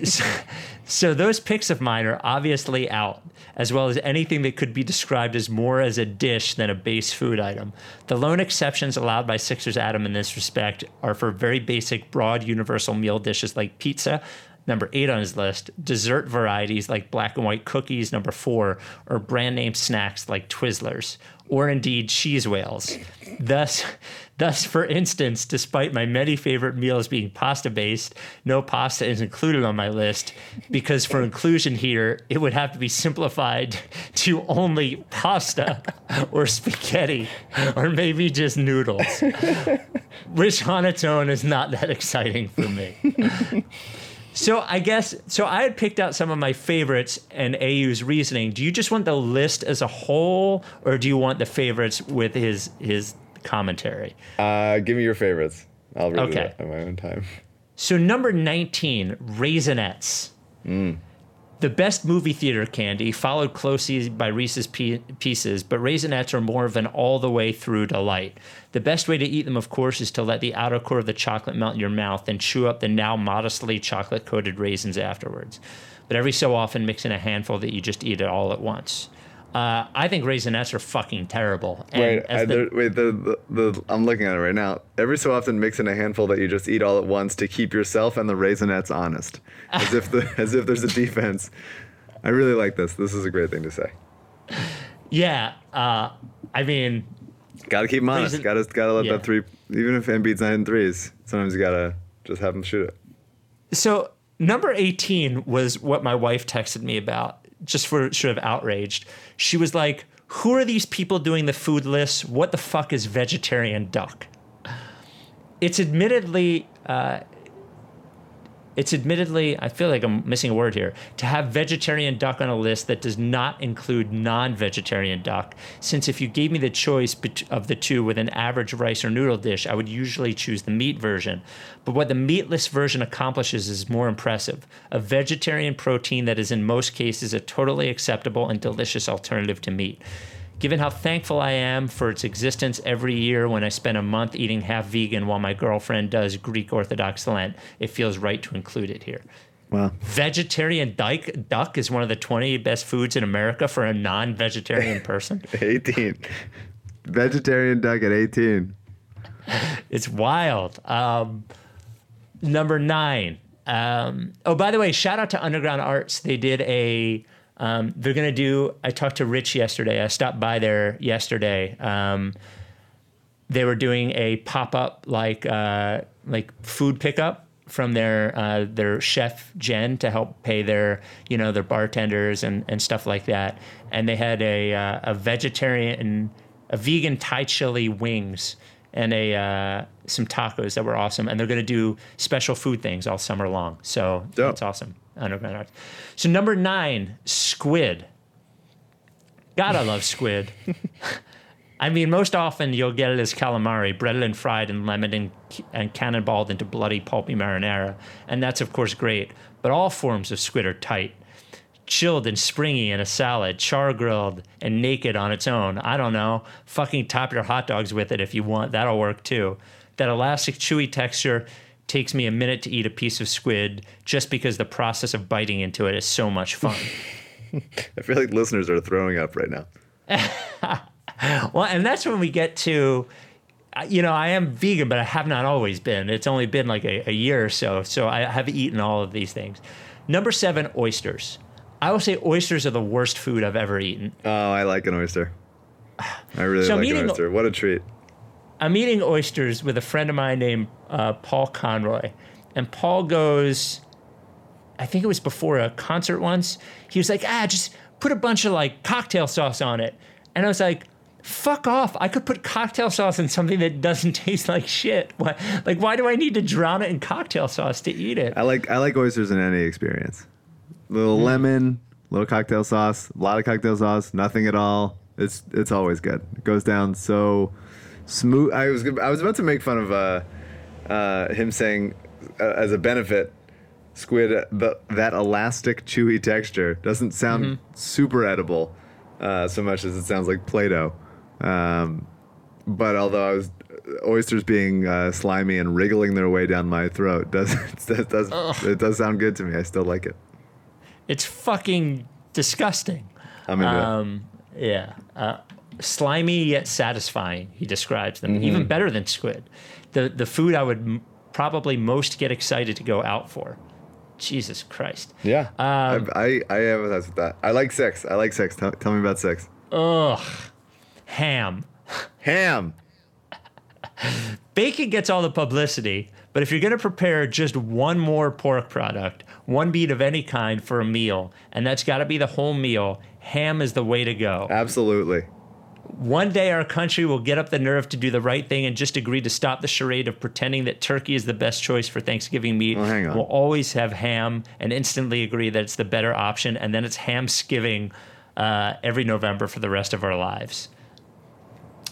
so- those picks of mine are obviously out, as well as anything that could be described as more as a dish than a base food item. The lone exceptions allowed by Sixers Adam in this respect are for very basic, broad, universal meal dishes like pizza. Number eight on his list, dessert varieties like black and white cookies, number four, or brand name snacks like Twizzlers, or indeed cheese whales. Thus, thus, for instance, despite my many favorite meals being pasta based, no pasta is included on my list because for inclusion here, it would have to be simplified to only pasta or spaghetti or maybe just noodles, which on its own is not that exciting for me. So I guess so. I had picked out some of my favorites and AU's reasoning. Do you just want the list as a whole, or do you want the favorites with his his commentary? Uh, give me your favorites. I'll read Okay. it at my own time. So number nineteen, Raisinets. The best movie theater candy, followed closely by Reese's Pieces, but Raisinets are more of an all the way through delight. The best way to eat them, of course, is to let the outer core of the chocolate melt in your mouth and chew up the now modestly chocolate coated raisins afterwards. But every so often, mix in a handful that you just eat it all at once. Uh, I think Raisinets are fucking terrible. And Wait, I, the, wait the, the, the, I'm looking at it right now. Every so often, mix in a handful that you just eat all at once to keep yourself and the raisinets honest, as if the as if there's a defense. I really like this. This is a great thing to say. yeah, uh, I mean, Got to keep them honest. Raisin- Got to got to let Yeah. that three. Even if Embiid's not in threes, sometimes you gotta just have him shoot it. So number 18 was what my wife texted me about, just for sort of outraged. She was like, Who are these people doing the food lists? What the fuck is vegetarian duck? It's admittedly, uh, it's admittedly, I feel like I'm missing a word here, to have vegetarian duck on a list that does not include non vegetarian duck. Since if you gave me the choice of the two with an average rice or noodle dish, I would usually choose the meat version. But what the meatless version accomplishes is more impressive a vegetarian protein that is in most cases a totally acceptable and delicious alternative to meat. Given how thankful I am for its existence every year when I spend a month eating half vegan while my girlfriend does Greek Orthodox Lent, it feels right to include it here. Wow. Vegetarian dyke, duck is one of the 20 best foods in America for a non vegetarian person. 18. Vegetarian duck at 18. It's wild. Um, number nine. Um, oh, by the way, shout out to Underground Arts. They did a. Um, they're gonna do. I talked to Rich yesterday. I stopped by there yesterday. Um, they were doing a pop up like uh, like food pickup from their uh, their chef Jen to help pay their you know their bartenders and, and stuff like that. And they had a uh, a vegetarian a vegan Thai chili wings and a uh, some tacos that were awesome. And they're going to do special food things all summer long. So Dope. that's awesome. Underground Arts. So number nine, squid. God, I love squid. I mean, most often you'll get it as calamari, breaded and fried in lemon and, and cannonballed into bloody pulpy marinara. And that's, of course, great. But all forms of squid are tight. Chilled and springy in a salad, char grilled and naked on its own. I don't know. Fucking top your hot dogs with it if you want. That'll work too. That elastic, chewy texture takes me a minute to eat a piece of squid just because the process of biting into it is so much fun. I feel like listeners are throwing up right now. Well, and that's when we get to, uh, you know, I am vegan, but I have not always been. It's only been like a, a year or so. So I have eaten all of these things. Number seven, oysters. I will say oysters are the worst food I've ever eaten. Oh, I like an oyster. I really So like an oyster. What a treat. I'm eating oysters with a friend of mine named uh, Paul Conroy. And Paul goes, I think it was before a concert once. He was like, ah, just put a bunch of like cocktail sauce on it. And I was like, fuck off. I could put cocktail sauce in something that doesn't taste like shit. Why, like, why do I need to drown it in cocktail sauce to eat it? I like I like oysters in any experience. Little Hmm. lemon, little cocktail sauce, a lot of cocktail sauce, nothing at all. It's it's always good. It goes down so smooth. I was I was about to make fun of uh, uh, him saying uh, as a benefit, squid uh, the, that elastic chewy texture doesn't sound Mm-hmm. super edible uh, so much as it sounds like Play-Doh. Um, but although I was oysters being uh, slimy and wriggling their way down my throat does it does it does sound good to me. I still like it. It's fucking disgusting. I'm into Um, yeah. Uh, slimy yet satisfying, he describes them. Even better than squid. The, the food I would m- probably most get excited to go out for. Jesus Christ. Yeah, Um, I, I I empathize with that. I like sex. I like sex. Tell, tell me about sex. Ugh. Ham. Ham. Bacon gets all the publicity, but if you're going to prepare just one more pork product, one meat of any kind for a meal, and that's got to be the whole meal, ham is the way to go. Absolutely. One day our country will get up the nerve to do the right thing and just agree to stop the charade of pretending that turkey is the best choice for Thanksgiving meat. Well, hang on. We'll always have ham and instantly agree that it's the better option, and then it's hamskiving uh, every November for the rest of our lives.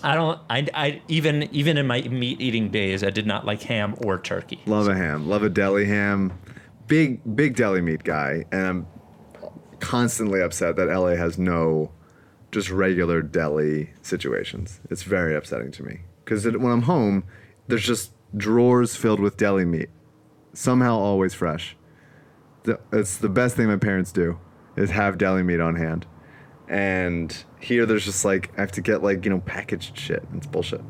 I don't. I, I even even in my meat eating days, I did not like ham or turkey. Love a ham. Love a deli ham. Big big deli meat guy, and I'm constantly upset that LA has no just regular deli situations. It's very upsetting to me because when I'm home, there's just drawers filled with deli meat, somehow always fresh. It's the best thing my parents do is have deli meat on hand. And here there's just like I have to get like, you know, packaged shit. It's bullshit.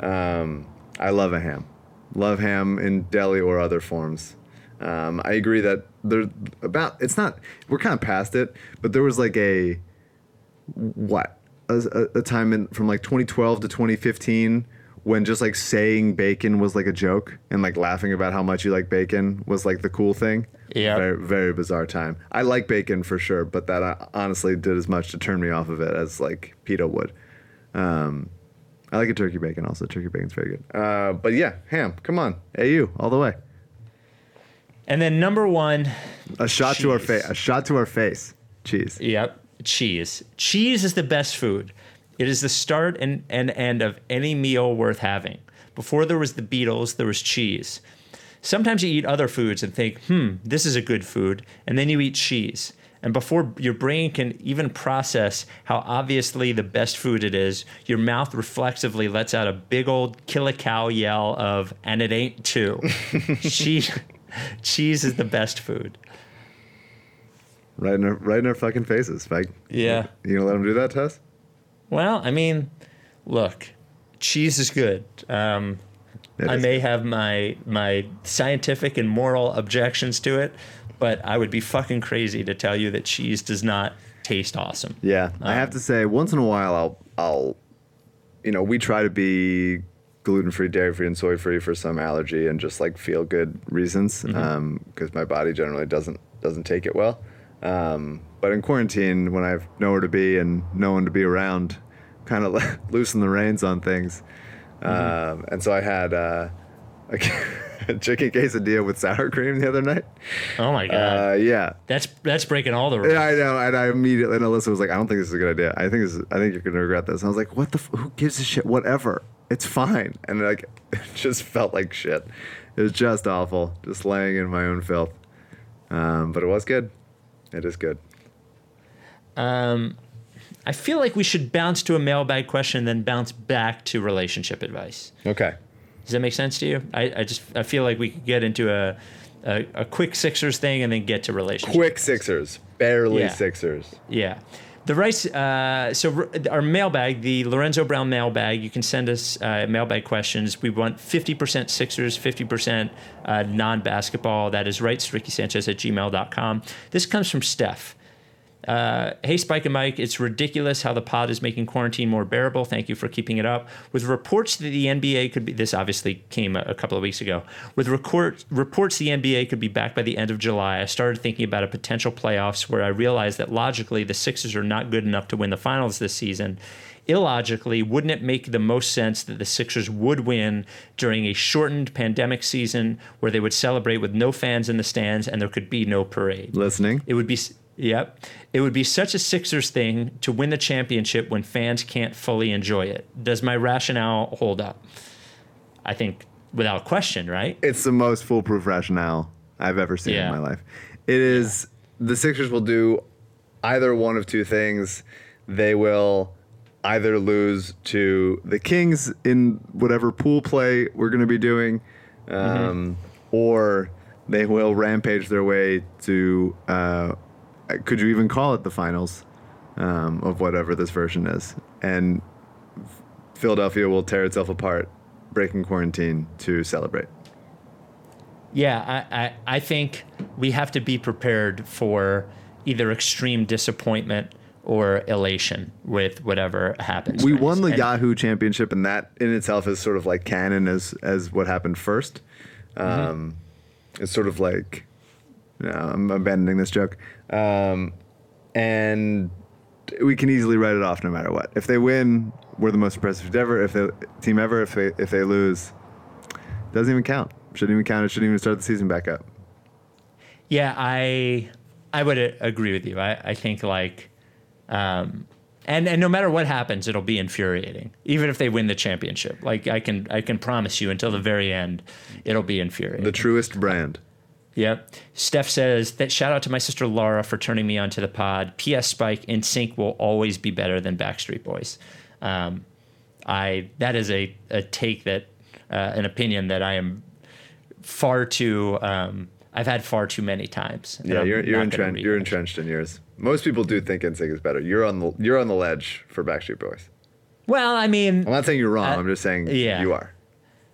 Um, I love a ham. Love ham in deli or other forms. Um, I agree that there's about it's not we're kind of past it, but there was like a what a, a, a time in from like 2012 to 2015 when just like saying bacon was like a joke and like laughing about how much you like bacon was like the cool thing. Yeah. Very, very bizarre time. I like bacon for sure, but that uh, honestly did as much to turn me off of it as like PETA would. Um, I like a turkey bacon also. Turkey bacon's very good. Uh, but yeah, ham. Come on, AU all the way. And then number one, A shot to our face. A shot to our face. Cheese. Yep, cheese. Cheese is the best food. It is the start and, and end of any meal worth having. Before there was the Beatles, there was cheese. Sometimes you eat other foods and think, hmm, this is a good food, and then you eat cheese. And before your brain can even process how obviously the best food it is, your mouth reflexively lets out a big old kill a cow yell of, and it ain't two. cheese, cheese is the best food. Right in our, right in our fucking faces, Spike. Yeah. You gonna let him do that, Tess? Well, I mean, look, cheese is good. Um, It I is may have my my scientific and moral objections to it, but I would be fucking crazy to tell you that cheese does not taste awesome. Yeah, I have to say, once in a while, I'll, I'll, you know, we try to be gluten free, dairy free, and soy free for some allergy and just like feel good reasons, because my body generally doesn't doesn't take it well. Um, but in quarantine, when I have nowhere to be and no one to be around, kind of loosen the reins on things. Um, and so I had uh, a chicken quesadilla with sour cream the other night. Oh my god, Uh, yeah, that's that's breaking all the rules. yeah, I know, and I immediately and Alyssa was like, "I don't think this is a good idea. I think this is, I think you're gonna regret this." And I was like, "What the? F- who gives a shit? Whatever. It's fine." And like, it just felt like shit. It was just awful, just laying in my own filth. Um, but it was good. It is good. Um, I feel like we should bounce to a mailbag question, then bounce back to relationship advice. Okay. Does that make sense to you? I, I just I feel like we could get into a, a a quick Sixers thing and then get to relationship. Quick Sixers, barely Yeah. Sixers. Yeah. The rice, uh, so our mailbag, the Lorenzo Brown mailbag, you can send us uh, mailbag questions. We want 50% Sixers, 50% uh, non basketball. That is rights, Ricky Sanchez at gmail.com. This comes from Steph. Uh, hey, Spike and Mike, it's ridiculous how the pod is making quarantine more bearable. Thank you for keeping it up. With reports that the NBA could be, this obviously came a, a couple of weeks ago. With record, reports the NBA could be back by the end of July, I started thinking about a potential playoffs where I realized that logically the Sixers are not good enough to win the finals this season. Illogically, wouldn't it make the most sense that the Sixers would win during a shortened pandemic season where they would celebrate with no fans in the stands and there could be no parade? Listening. It would be yep. It would be such a Sixers thing to win the championship when fans can't fully enjoy it. Does my rationale hold up? I think without question, right? It's the most foolproof rationale I've ever seen Yeah. in my life. It is the Sixers will do either one of two things. They will either lose to the Kings in whatever pool play we're going to be doing, um, or they will rampage their way to. Uh, could you even call it the finals um, of whatever this version is? And Philadelphia will tear itself apart, breaking quarantine to celebrate. Yeah, I, I, I think we have to be prepared for either extreme disappointment or elation with whatever happens. we won the And- Yahoo Championship, and that in itself is sort of like canon as as what happened first. Um, It's sort of like, no, I'm abandoning this joke, um, and we can easily write it off no matter what. If they win, we're the most impressive team ever. If they team ever, if they if they lose, doesn't even count. Shouldn't even count. It shouldn't even start the season back up. Yeah, I I would uh, agree with you. I, I think like um and and no matter what happens, it'll be infuriating. Even if they win the championship. Like I can I can promise you until the very end, it'll be infuriating. The truest brand. Yep. Steph says that shout out to my sister Laura for turning me onto the pod. PS Spike NSYNC will always be better than Backstreet Boys. Um, I that is a, a take that uh, an opinion that I am far too um, I've had far too many times. Yeah, you're you're entrenched. You're entrenched in yours. Most people do think NSYNC is better. You're on the you're on the ledge for Backstreet Boys. Well, I mean, I'm not saying you're wrong. Uh, I'm just saying yeah. you are.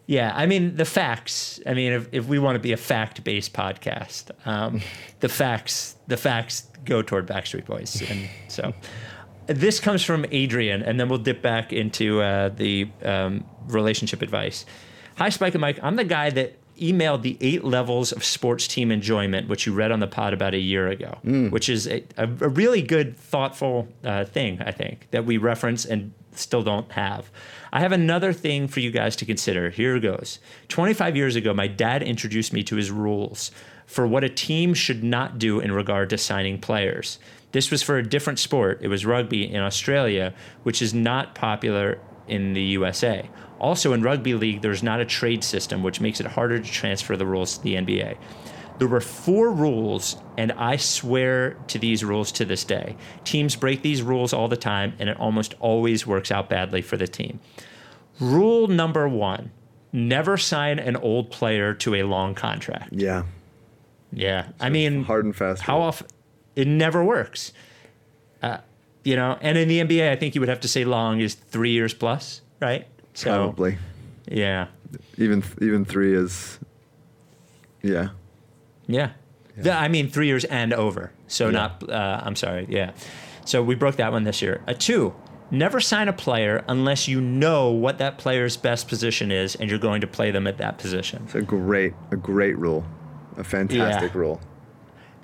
Yeah, I mean the facts. I mean, if, if we want to be a fact-based podcast, um, the facts the facts go toward Backstreet Boys, and so this comes from Adrian, and then we'll dip back into uh, the um, relationship advice. Hi, Spike and Mike. I'm the guy that emailed the eight levels of sports team enjoyment, which you read on the pod about a year ago, which is a, a, a really good, thoughtful uh, thing, I think, that we reference and still don't have. I have another thing for you guys to consider. Here goes. 25 years ago, my dad introduced me to his rules for what a team should not do in regard to signing players. This was for a different sport. It was rugby in Australia, which is not popular in the USA. Also, in rugby league, there's not a trade system, which makes it harder to transfer the rules to the NBA. There were four rules, and I swear to these rules to this day. Teams break these rules all the time, and it almost always works out badly for the team. Rule number one never sign an old player to a long contract. Yeah. Yeah. I mean, Hard and fast. how often it never works. Uh, you know, and in the NBA, I think you would have to say long is three years plus, right? So, Probably. yeah. Even even three is. Yeah. Yeah. Yeah, I mean, three years and over. So not, uh, I'm sorry. Yeah. So we broke that one this year. A two, never sign a player unless you know what that player's best position is and you're going to play them at that position. It's a great a great rule, a fantastic Yeah. rule.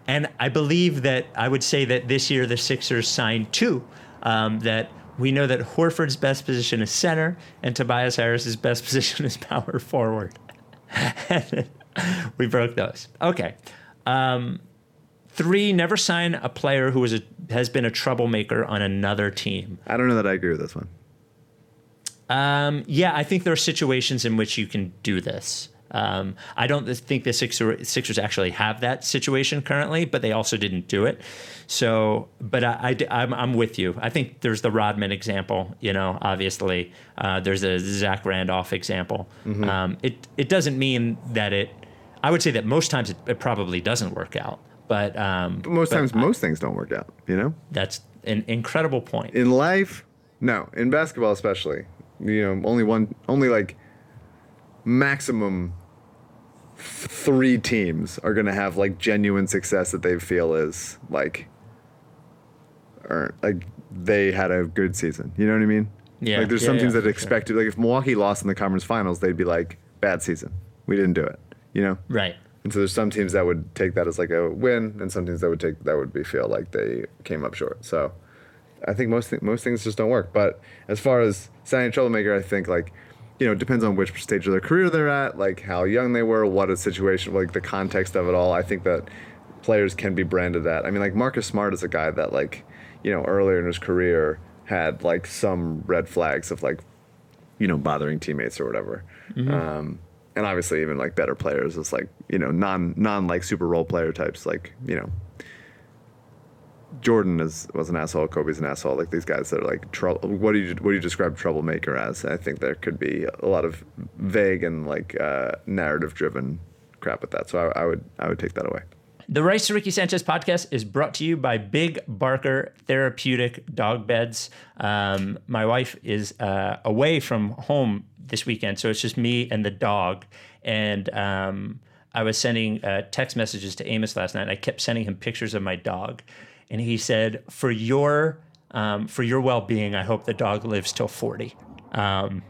And I believe that I would say that this year the Sixers signed two. Um, that we know that Horford's best position is center and Tobias Harris's best position is power forward. we broke those. Okay. Um, three, never sign a player who is a, has been a troublemaker on another team. I don't know that I agree with this one. Um, yeah, I think there are situations in which you can do this. Um, I don't think the Sixer, Sixers actually have that situation currently, but they also didn't do it. So, but I, I, am I'm with you. I think there's the Rodman example. You know, obviously, uh, there's a Zach Randolph example. Um, it it doesn't mean that it. I would say that most times it, it probably doesn't work out, but um, But most but times, most things don't work out. You know, that's an incredible point. in life, no. In basketball, especially, you know, only one, only like maximum th- three teams are going to have like genuine success that they feel is like, or like they had a good season. You know what I mean? Yeah, Like there's yeah, some yeah, teams that for sure. like if Milwaukee lost in the conference finals, they'd be like, bad season. We didn't do it. You know? Right. And so there's some teams that would take that as like a win, and some teams that would take that would be feel like they came up short. So I think most th- most things just don't work. But as far as signing a troublemaker, I think like you know it depends on which stage of their career they're at, like how young they were, what a situation, like the context of it all. I think that players can be branded that. I mean, like Marcus Smart is a guy that like you know earlier in his career had like some red flags of like you know bothering teammates or whatever. Um, and obviously even like better players is like you know non non like super role player types like you know Jordan is was an asshole, Kobe's an asshole. Like these guys that are like trouble. What do you what do you describe troublemaker as? I think there could be a lot of vague and like uh, narrative driven crap with that. So I, I would I would take that away. The Rights to Ricky Sanchez podcast is brought to you by Big Barker Therapeutic Dog Beds. Um, my wife is uh, away from home this weekend, so it's just me and the dog. And um, I was sending uh, text messages to Amos last night. And I kept sending him pictures of my dog, and he said, "For your um, for your well being, I hope the dog lives till 40. Um,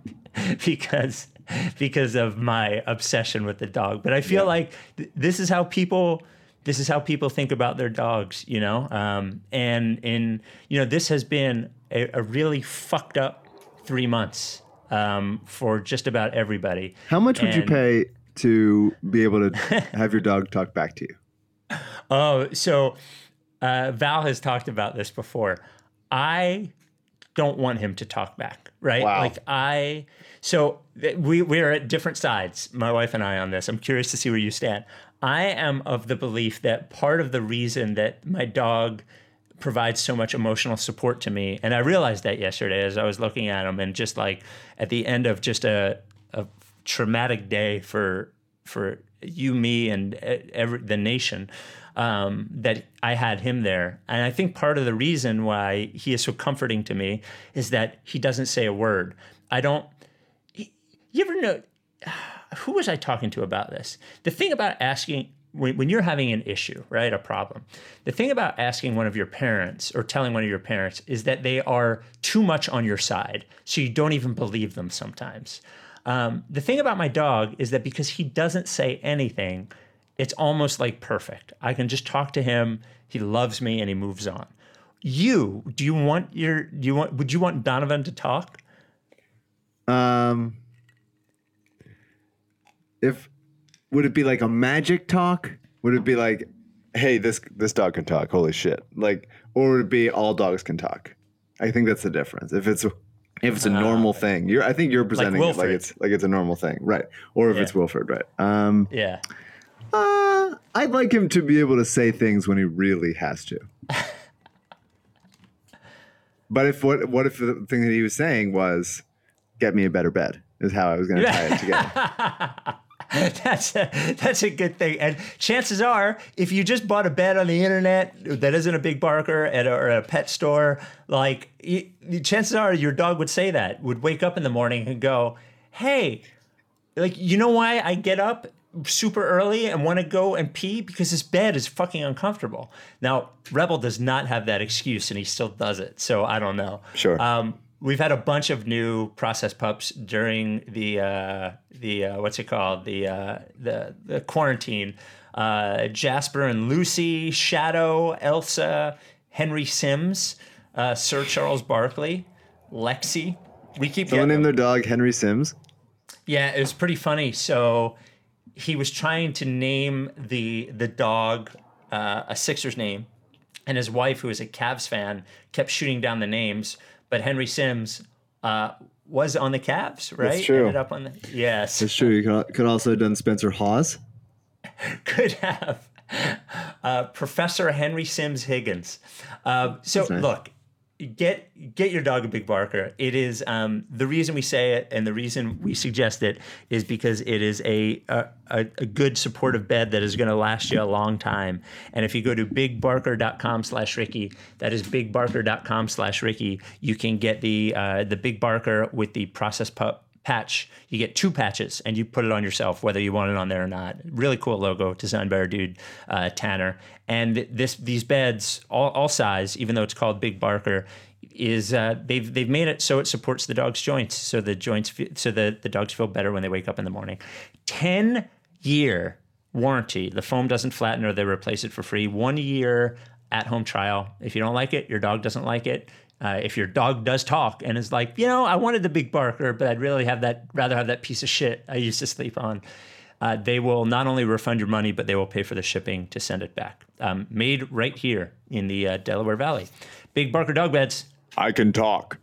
because because of my obsession with the dog. But I feel like th- this is how people this is how people think about their dogs, you know. Um, and and you know this has been a, a really fucked up three months um, for just about everybody. How much would you pay to be able to have your dog talk back to you? Oh, so uh, Val has talked about this before. I don't want him to talk back, right? Wow. Like I, so we we are at different sides, my wife and I, on this. I'm curious to see where you stand. I am of the belief that part of the reason that my dog provides so much emotional support to me, and I realized that yesterday as I was looking at him, and just like at the end of just a, a traumatic day for for you, me, and every, the nation, um, that I had him there. And I think part of the reason why he is so comforting to me is that he doesn't say a word. I don't. You ever know? Who was I talking to about this? The thing about asking when, when you're having an issue, right, a problem, the thing about asking one of your parents or telling one of your parents is that they are too much on your side, so you don't even believe them sometimes. Um, the thing about my dog is that because he doesn't say anything, it's almost like perfect. I can just talk to him. He loves me, and he moves on. You, do you want your? Do you want? Would you want Donovan to talk? Um, if would it be like a magic talk? Would it be like, hey, this this dog can talk? Holy shit! Like, or would it be all dogs can talk? I think that's the difference. If it's if it's a normal thing, you're I think you're presenting it like it's like it's a normal thing, right? Or if Yeah. it's Wilfred, right? Um, Yeah. Uh, I'd like him to be able to say things when he really has to. but if what what if the thing that he was saying was, "Get me a better bed," is how I was going to tie it together. that's a, that's a good thing. And chances are, if you just bought a bed on the internet that isn't a big barker at a, or a pet store, like y y- chances are your dog would say that, would wake up in the morning and go, "Hey, like you know why I get up super early and want to go and pee because this bed is fucking uncomfortable." Now, Rebel does not have that excuse, and he still does it. So I don't know. Sure. Um, we've had a bunch of new process pups during the uh, the uh, what's it called the uh, the the quarantine. Uh, Jasper and Lucy, Shadow, Elsa, Henry Sims, uh, Sir Charles Barkley, Lexi. We keep Someone named their dog Henry Sims. yeah, it was pretty funny. So he was trying to name the the dog uh, a Sixers name, and his wife, who is a Cavs fan, kept shooting down the names. But Henry Sims uh, was on the Cavs, right? That's true. Ended up on the yes, It's true. You could, could also have done Spencer Hawes. could have. Uh, Professor Henry Sims Higgins. Uh, so nice. look, get get your dog a big barker. It is um, the reason we say it, and the reason we suggest it is because it is a a, a, good supportive bed that is going to last you a long time. And if you go to bigbarker.com slash Ricky, that is bigbarker.com slash Ricky, you can get the uh, the big barker with the process pup patch. You get two patches and you put it on yourself, whether you want it on there or not. Really cool logo designed by our dude uh, Tanner. And this these beds, all, all size, even though it's called Big Barker, is uh, they've they've made it so it supports the dog's joints, so the joints so the the dogs feel better when they wake up in the morning. Ten year warranty. The foam doesn't flatten or they replace it for free. One year at home trial. If you don't like it, your dog doesn't like it. Uh, if your dog does talk and is like, you know, I wanted the big barker, but I'd really have that, rather have that piece of shit I used to sleep on. Uh, they will not only refund your money, but they will pay for the shipping to send it back. Um, made right here in the uh, Delaware Valley. Big Barker dog beds. I can talk.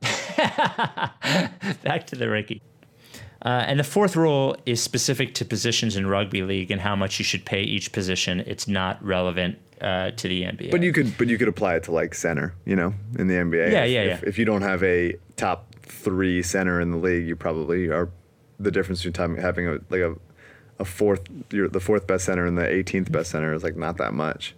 Back to the Ricky. Uh, and the fourth rule is specific to positions in rugby league and how much you should pay each position. It's not relevant uh, to the NBA. But you could, but you could apply it to like center, you know, in the NBA. Yeah, if, yeah, if, yeah. If you don't have a top three center in the league, you probably are. The difference between having a like a, a fourth, you're the fourth best center and the 18th best center is like not that much.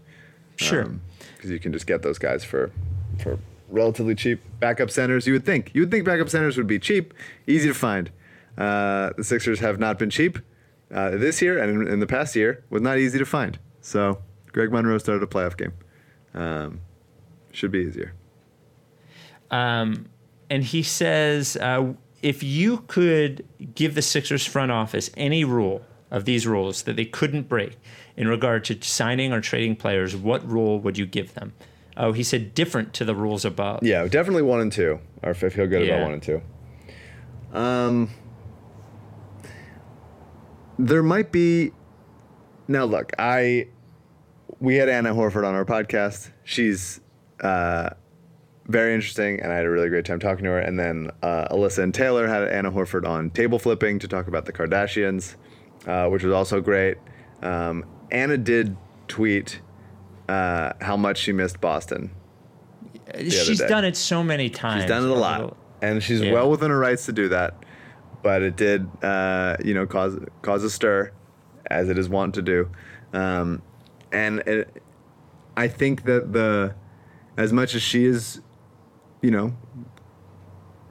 sure. because you can just get those guys for for relatively cheap backup centers. You would think you would think backup centers would be cheap, easy to find. Uh, the Sixers have not been cheap uh, this year, and in, in the past year was not easy to find. So Greg Monroe started a playoff game. Um, should be easier. Um, and he says uh, if you could give the Sixers front office any rule of these rules that they couldn't break in regard to signing or trading players, what rule would you give them? Oh, he said different to the rules above. Yeah, definitely one and two. Or if I feel good Yeah. about one and two. Um, there might be. Now, look, I we had Anna Horford on our podcast. She's uh, very interesting, and I had a really great time talking to her. And then uh, Alyssa and Taylor had Anna Horford on table flipping to talk about the Kardashians, uh, which was also great. Um, Anna did tweet uh, how much she missed Boston She's done it so many times. She's done it a lot, and she's Yeah. well within her rights to do that. But it did, uh, you know, cause cause a stir, as it is wont to do. Um, and it, I think that the, as much as she is, you know,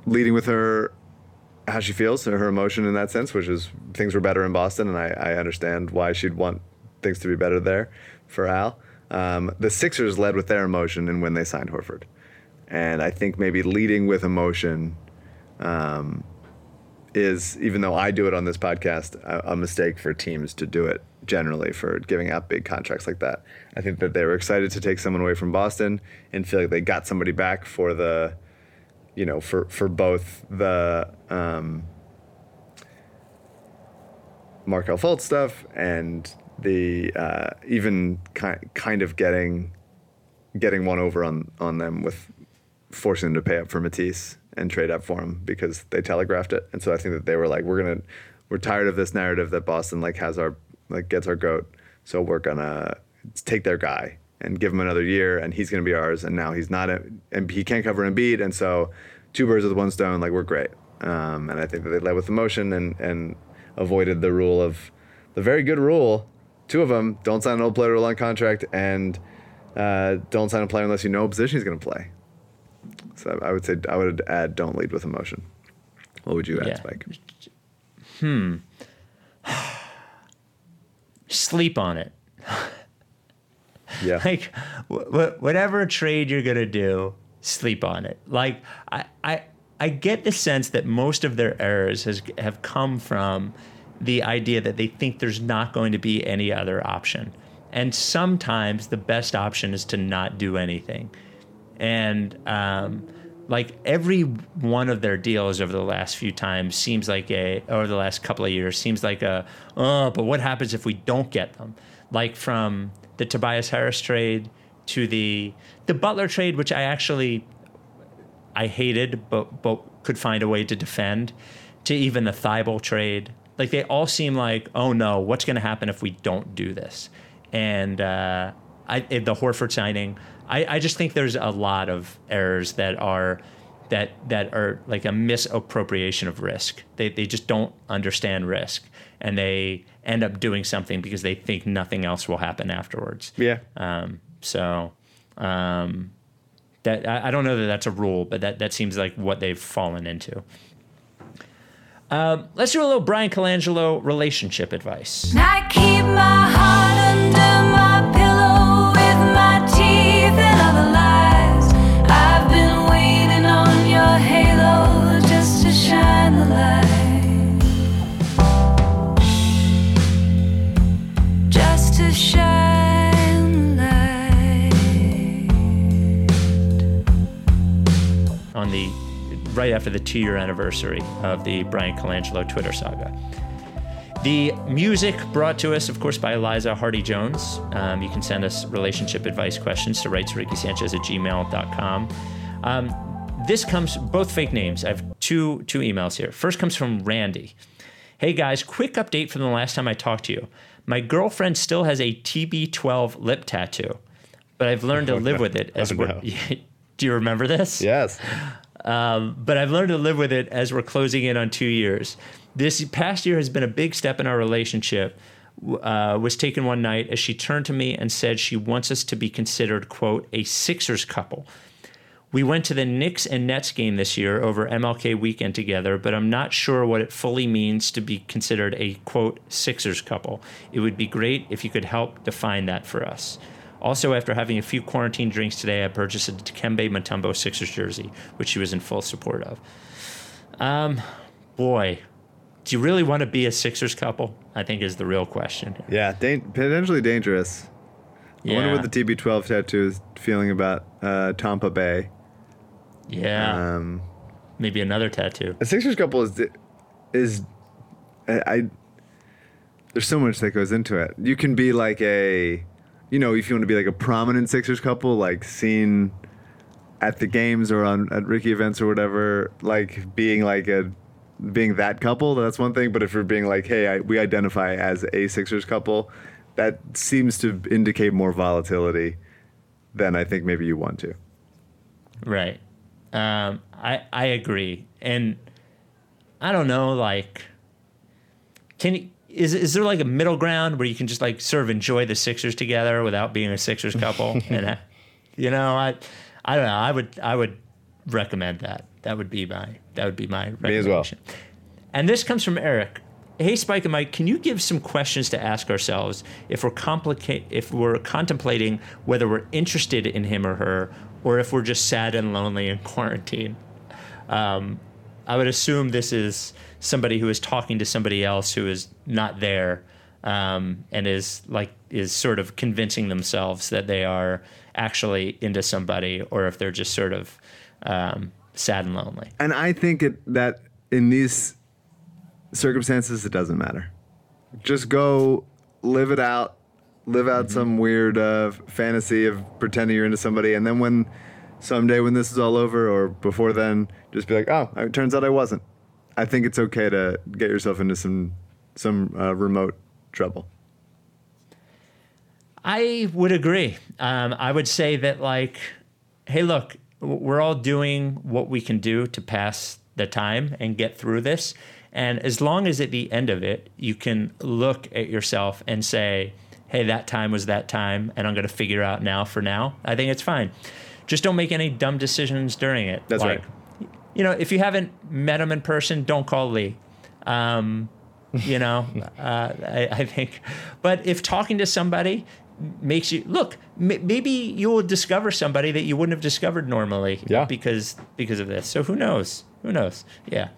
leading with her, how she feels, her emotion in that sense, which is things were better in Boston, and I, I understand why she'd want things to be better there for Al. Um, the Sixers led with their emotion and when they signed Horford. And I think maybe leading with emotion um, is, even though I do it on this podcast, a, a mistake for teams to do it generally for giving out big contracts like that. I think that they were excited to take someone away from Boston and feel like they got somebody back for the, you know, for, for both the um, Markelle Fultz stuff and the uh, even ki- kind of getting getting one over on on them with forcing them to pay up for Matisse and trade up for him because they telegraphed it. And so I think that they were like, we're gonna we're tired of this narrative that Boston like has our like gets our goat. So we're gonna take their guy and give him another year, and he's gonna be ours. And now he's not, a, and he can't cover Embiid, and so two birds with one stone. Like we're great. Um, and I think that they led with emotion and and avoided the rule of the very good rule. Two of them don't sign an old player to a long contract and uh, don't sign a player unless you know what position he's going to play. So I would say I would add don't lead with emotion. What would you add, Yeah. Spike? Sleep on it. Yeah. like wh- wh- whatever trade you're gonna do, sleep on it. Like I, I, I get the sense that most of their errors has have come from the idea that they think there's not going to be any other option, and sometimes the best option is to not do anything. And um, like every one of their deals over the last few times seems like a, over the last couple of years seems like a, oh, but what happens if we don't get them? Like from the Tobias Harris trade to the the Butler trade, which I actually I hated, but but could find a way to defend, to even the Thybulle trade. Like they all seem like, oh no, what's going to happen if we don't do this? And uh, I, the Horford signing, I, I just think there's a lot of errors that are that that are like a misappropriation of risk. They they just don't understand risk, and they end up doing something because they think nothing else will happen afterwards. Yeah. Um, so um, that I, I don't know that that's a rule, but that that seems like what they've fallen into. Um, let's do a little Bryan Colangelo relationship advice. On the right after the two year anniversary of the Bryan Colangelo Twitter saga. The music brought to us, of course, by Eliza Hardy Jones. Um, you can send us relationship advice questions to write to Ricky Sanchez at gmail.com. Um, this comes both fake names. I have two two emails here. First comes from Randy. Hey guys, quick update from the last time I talked to you. My girlfriend still has a TB12 lip tattoo, but I've learned to live with it as Oh, we're. Do you remember this? Yes. but I've learned to live with it as we're closing in on two years. This past year has been a big step in our relationship. Uh, was taken one night as she turned to me and said she wants us to be considered, quote, a Sixers couple. We went to the Knicks and Nets game this year over MLK weekend together, but I'm not sure what it fully means to be considered a, quote, Sixers couple. It would be great if you could help define that for us. Also, after having a few quarantine drinks today, I purchased a Dikembe Mutombo Sixers jersey, which she was in full support of. Um, boy, do you really want to be a Sixers couple? I think is the real question. Yeah. Dan- potentially dangerous. I wonder what the TB12 tattoo is feeling about uh, Tampa Bay. Yeah, Um, maybe another tattoo. a Sixers couple is is I, I there's so much that goes into it. You can be like a you know, if you want to be like a prominent Sixers couple, like seen at the games or on at Ricky events or whatever, like being like a being that couple, that's one thing. But if you're being like, hey, I, we identify as a Sixers couple, that seems to indicate more volatility than I think maybe you want to. Right. Um, I I agree, and I don't know. Like, can you, is is there like a middle ground where you can just like sort of enjoy the Sixers together without being a Sixers couple? and uh, you know, I I don't know. I would I would recommend that. That would be my that would be my Me as well. recommendation. And this comes from Eric. Hey Spike and Mike, can you give some questions to ask ourselves if we're complicate if we're contemplating whether we're interested in him or her, or if we're just sad and lonely in quarantine? Um, I would assume this is somebody who is talking to somebody else who is not there, um, and is like is sort of convincing themselves that they are actually into somebody, or if they're just sort of um, sad and lonely. And I think it, that in these circumstances, it doesn't matter. Just go live it out, live out some weird uh, fantasy of pretending you're into somebody, and then when someday when this is all over or before then, just be like, oh, it turns out I wasn't. I think it's okay to get yourself into some some uh, remote trouble. I would agree. Um, I would say that, like, hey, look, we're all doing what we can do to pass the time and get through this. And as long as at the end of it, you can look at yourself and say, hey, that time was that time, and I'm going to figure out now for now, I think it's fine. Just don't make any dumb decisions during it. That's like, right. You know, if you haven't met him in person, don't call Lee. Um, you know, uh, I, I think. But if talking to somebody makes you look, m- maybe you will discover somebody that you wouldn't have discovered normally. Yeah. Because because of this. So who knows? Who knows? Yeah.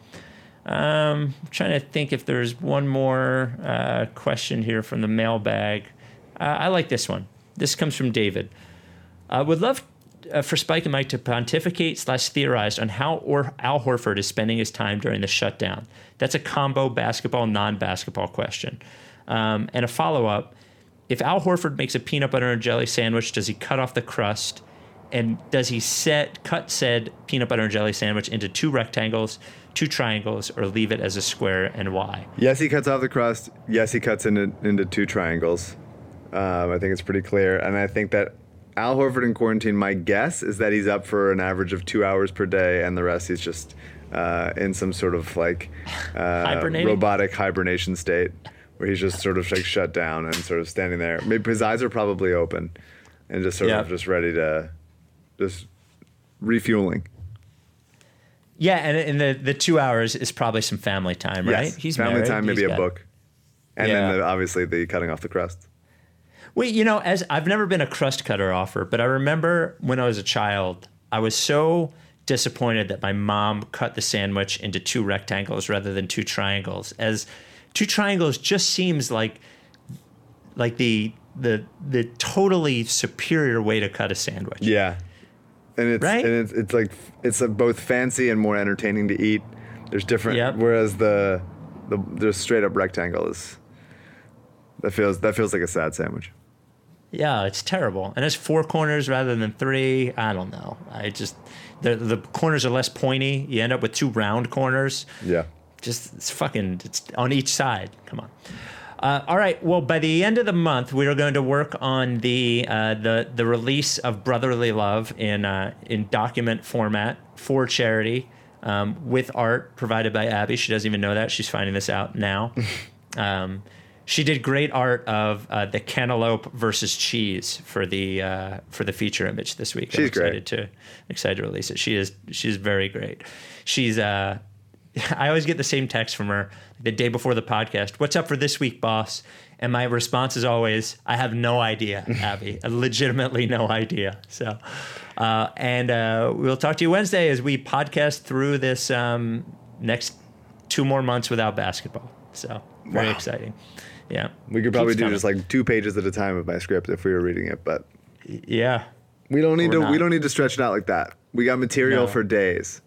Um, I'm trying to think if there's one more uh, question here from the mailbag. Uh, I like this one. This comes from David. I would love uh, for Spike and Mike to pontificate slash theorize on how or Al Horford is spending his time during the shutdown. That's a combo basketball, non basketball question. Um, and a follow up if Al Horford makes a peanut butter and jelly sandwich, does he cut off the crust? And does he set cut said peanut butter and jelly sandwich into two rectangles, two triangles, or leave it as a square and why? Yes, he cuts off the crust. Yes, he cuts into into two triangles. Um, I think it's pretty clear, and I think that Al Horford in quarantine. My guess is that he's up for an average of two hours per day, and the rest he's just uh, in some sort of like uh, robotic hibernation state, where he's just sort of like shut down and sort of standing there. Maybe his eyes are probably open, and just sort Yeah. of just ready to just refueling. Yeah, and, and the, the two hours is probably some family time, right? Yes, family married, time, maybe he's a book, and Yeah. then the, obviously the cutting off the crust. Wait, you know, as I've never been a crust cutter offer, but I remember when I was a child, I was so disappointed that my mom cut the sandwich into two rectangles rather than two triangles. As two triangles just seems like like the the the totally superior way to cut a sandwich. Yeah, and it's Right? and it's, it's like it's both fancy and more entertaining to eat. There's different. Yep. Whereas the the the straight up rectangle is that feels that feels like a sad sandwich. Yeah, it's terrible. And it's four corners rather than three. I don't know. I just the the corners are less pointy. You end up with two round corners. Yeah. just it's fucking it's on each side come on uh, all right well by the end of the month we are going to work on the uh, the the release of brotherly love in uh, in document format for charity um, with art provided by abby she doesn't even know that she's finding this out now um, she did great art of uh, the cantaloupe versus cheese for the uh, for the feature image this week. I'm She's great. excited to excited to release it. She is she's very great. She's uh, I always get the same text from her the day before the podcast. What's up for this week, boss? And my response is always, I have no idea, Abby. legitimately no idea. So, uh, and uh, we'll talk to you Wednesday as we podcast through this um, next two more months without basketball. So, very Wow. exciting. Yeah. We could probably do coming. just like two pages at a time of my script if we were reading it, but Yeah. we don't need Or to. We don't need to stretch it out like that. We got material No. for days.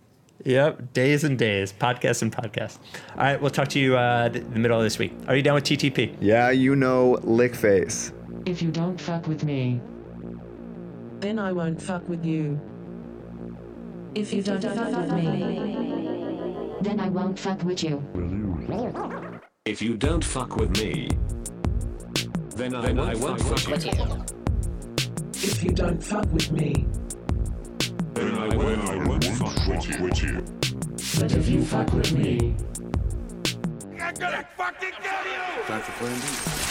Yep. Days and days. Podcasts and podcasts. All right. We'll talk to you uh, th- the middle of this week. Are you down with TTP? Yeah, you know, lick face. If you don't fuck with me, Then I won't fuck with you. if you don't fuck with me, then I won't fuck with you. If you don't fuck with me, then I, I won't fuck with you. If you don't fuck with me, Then I, won't, I won't fuck with you. But if you fuck with me, I'm gonna fucking kill you! That's a plan B.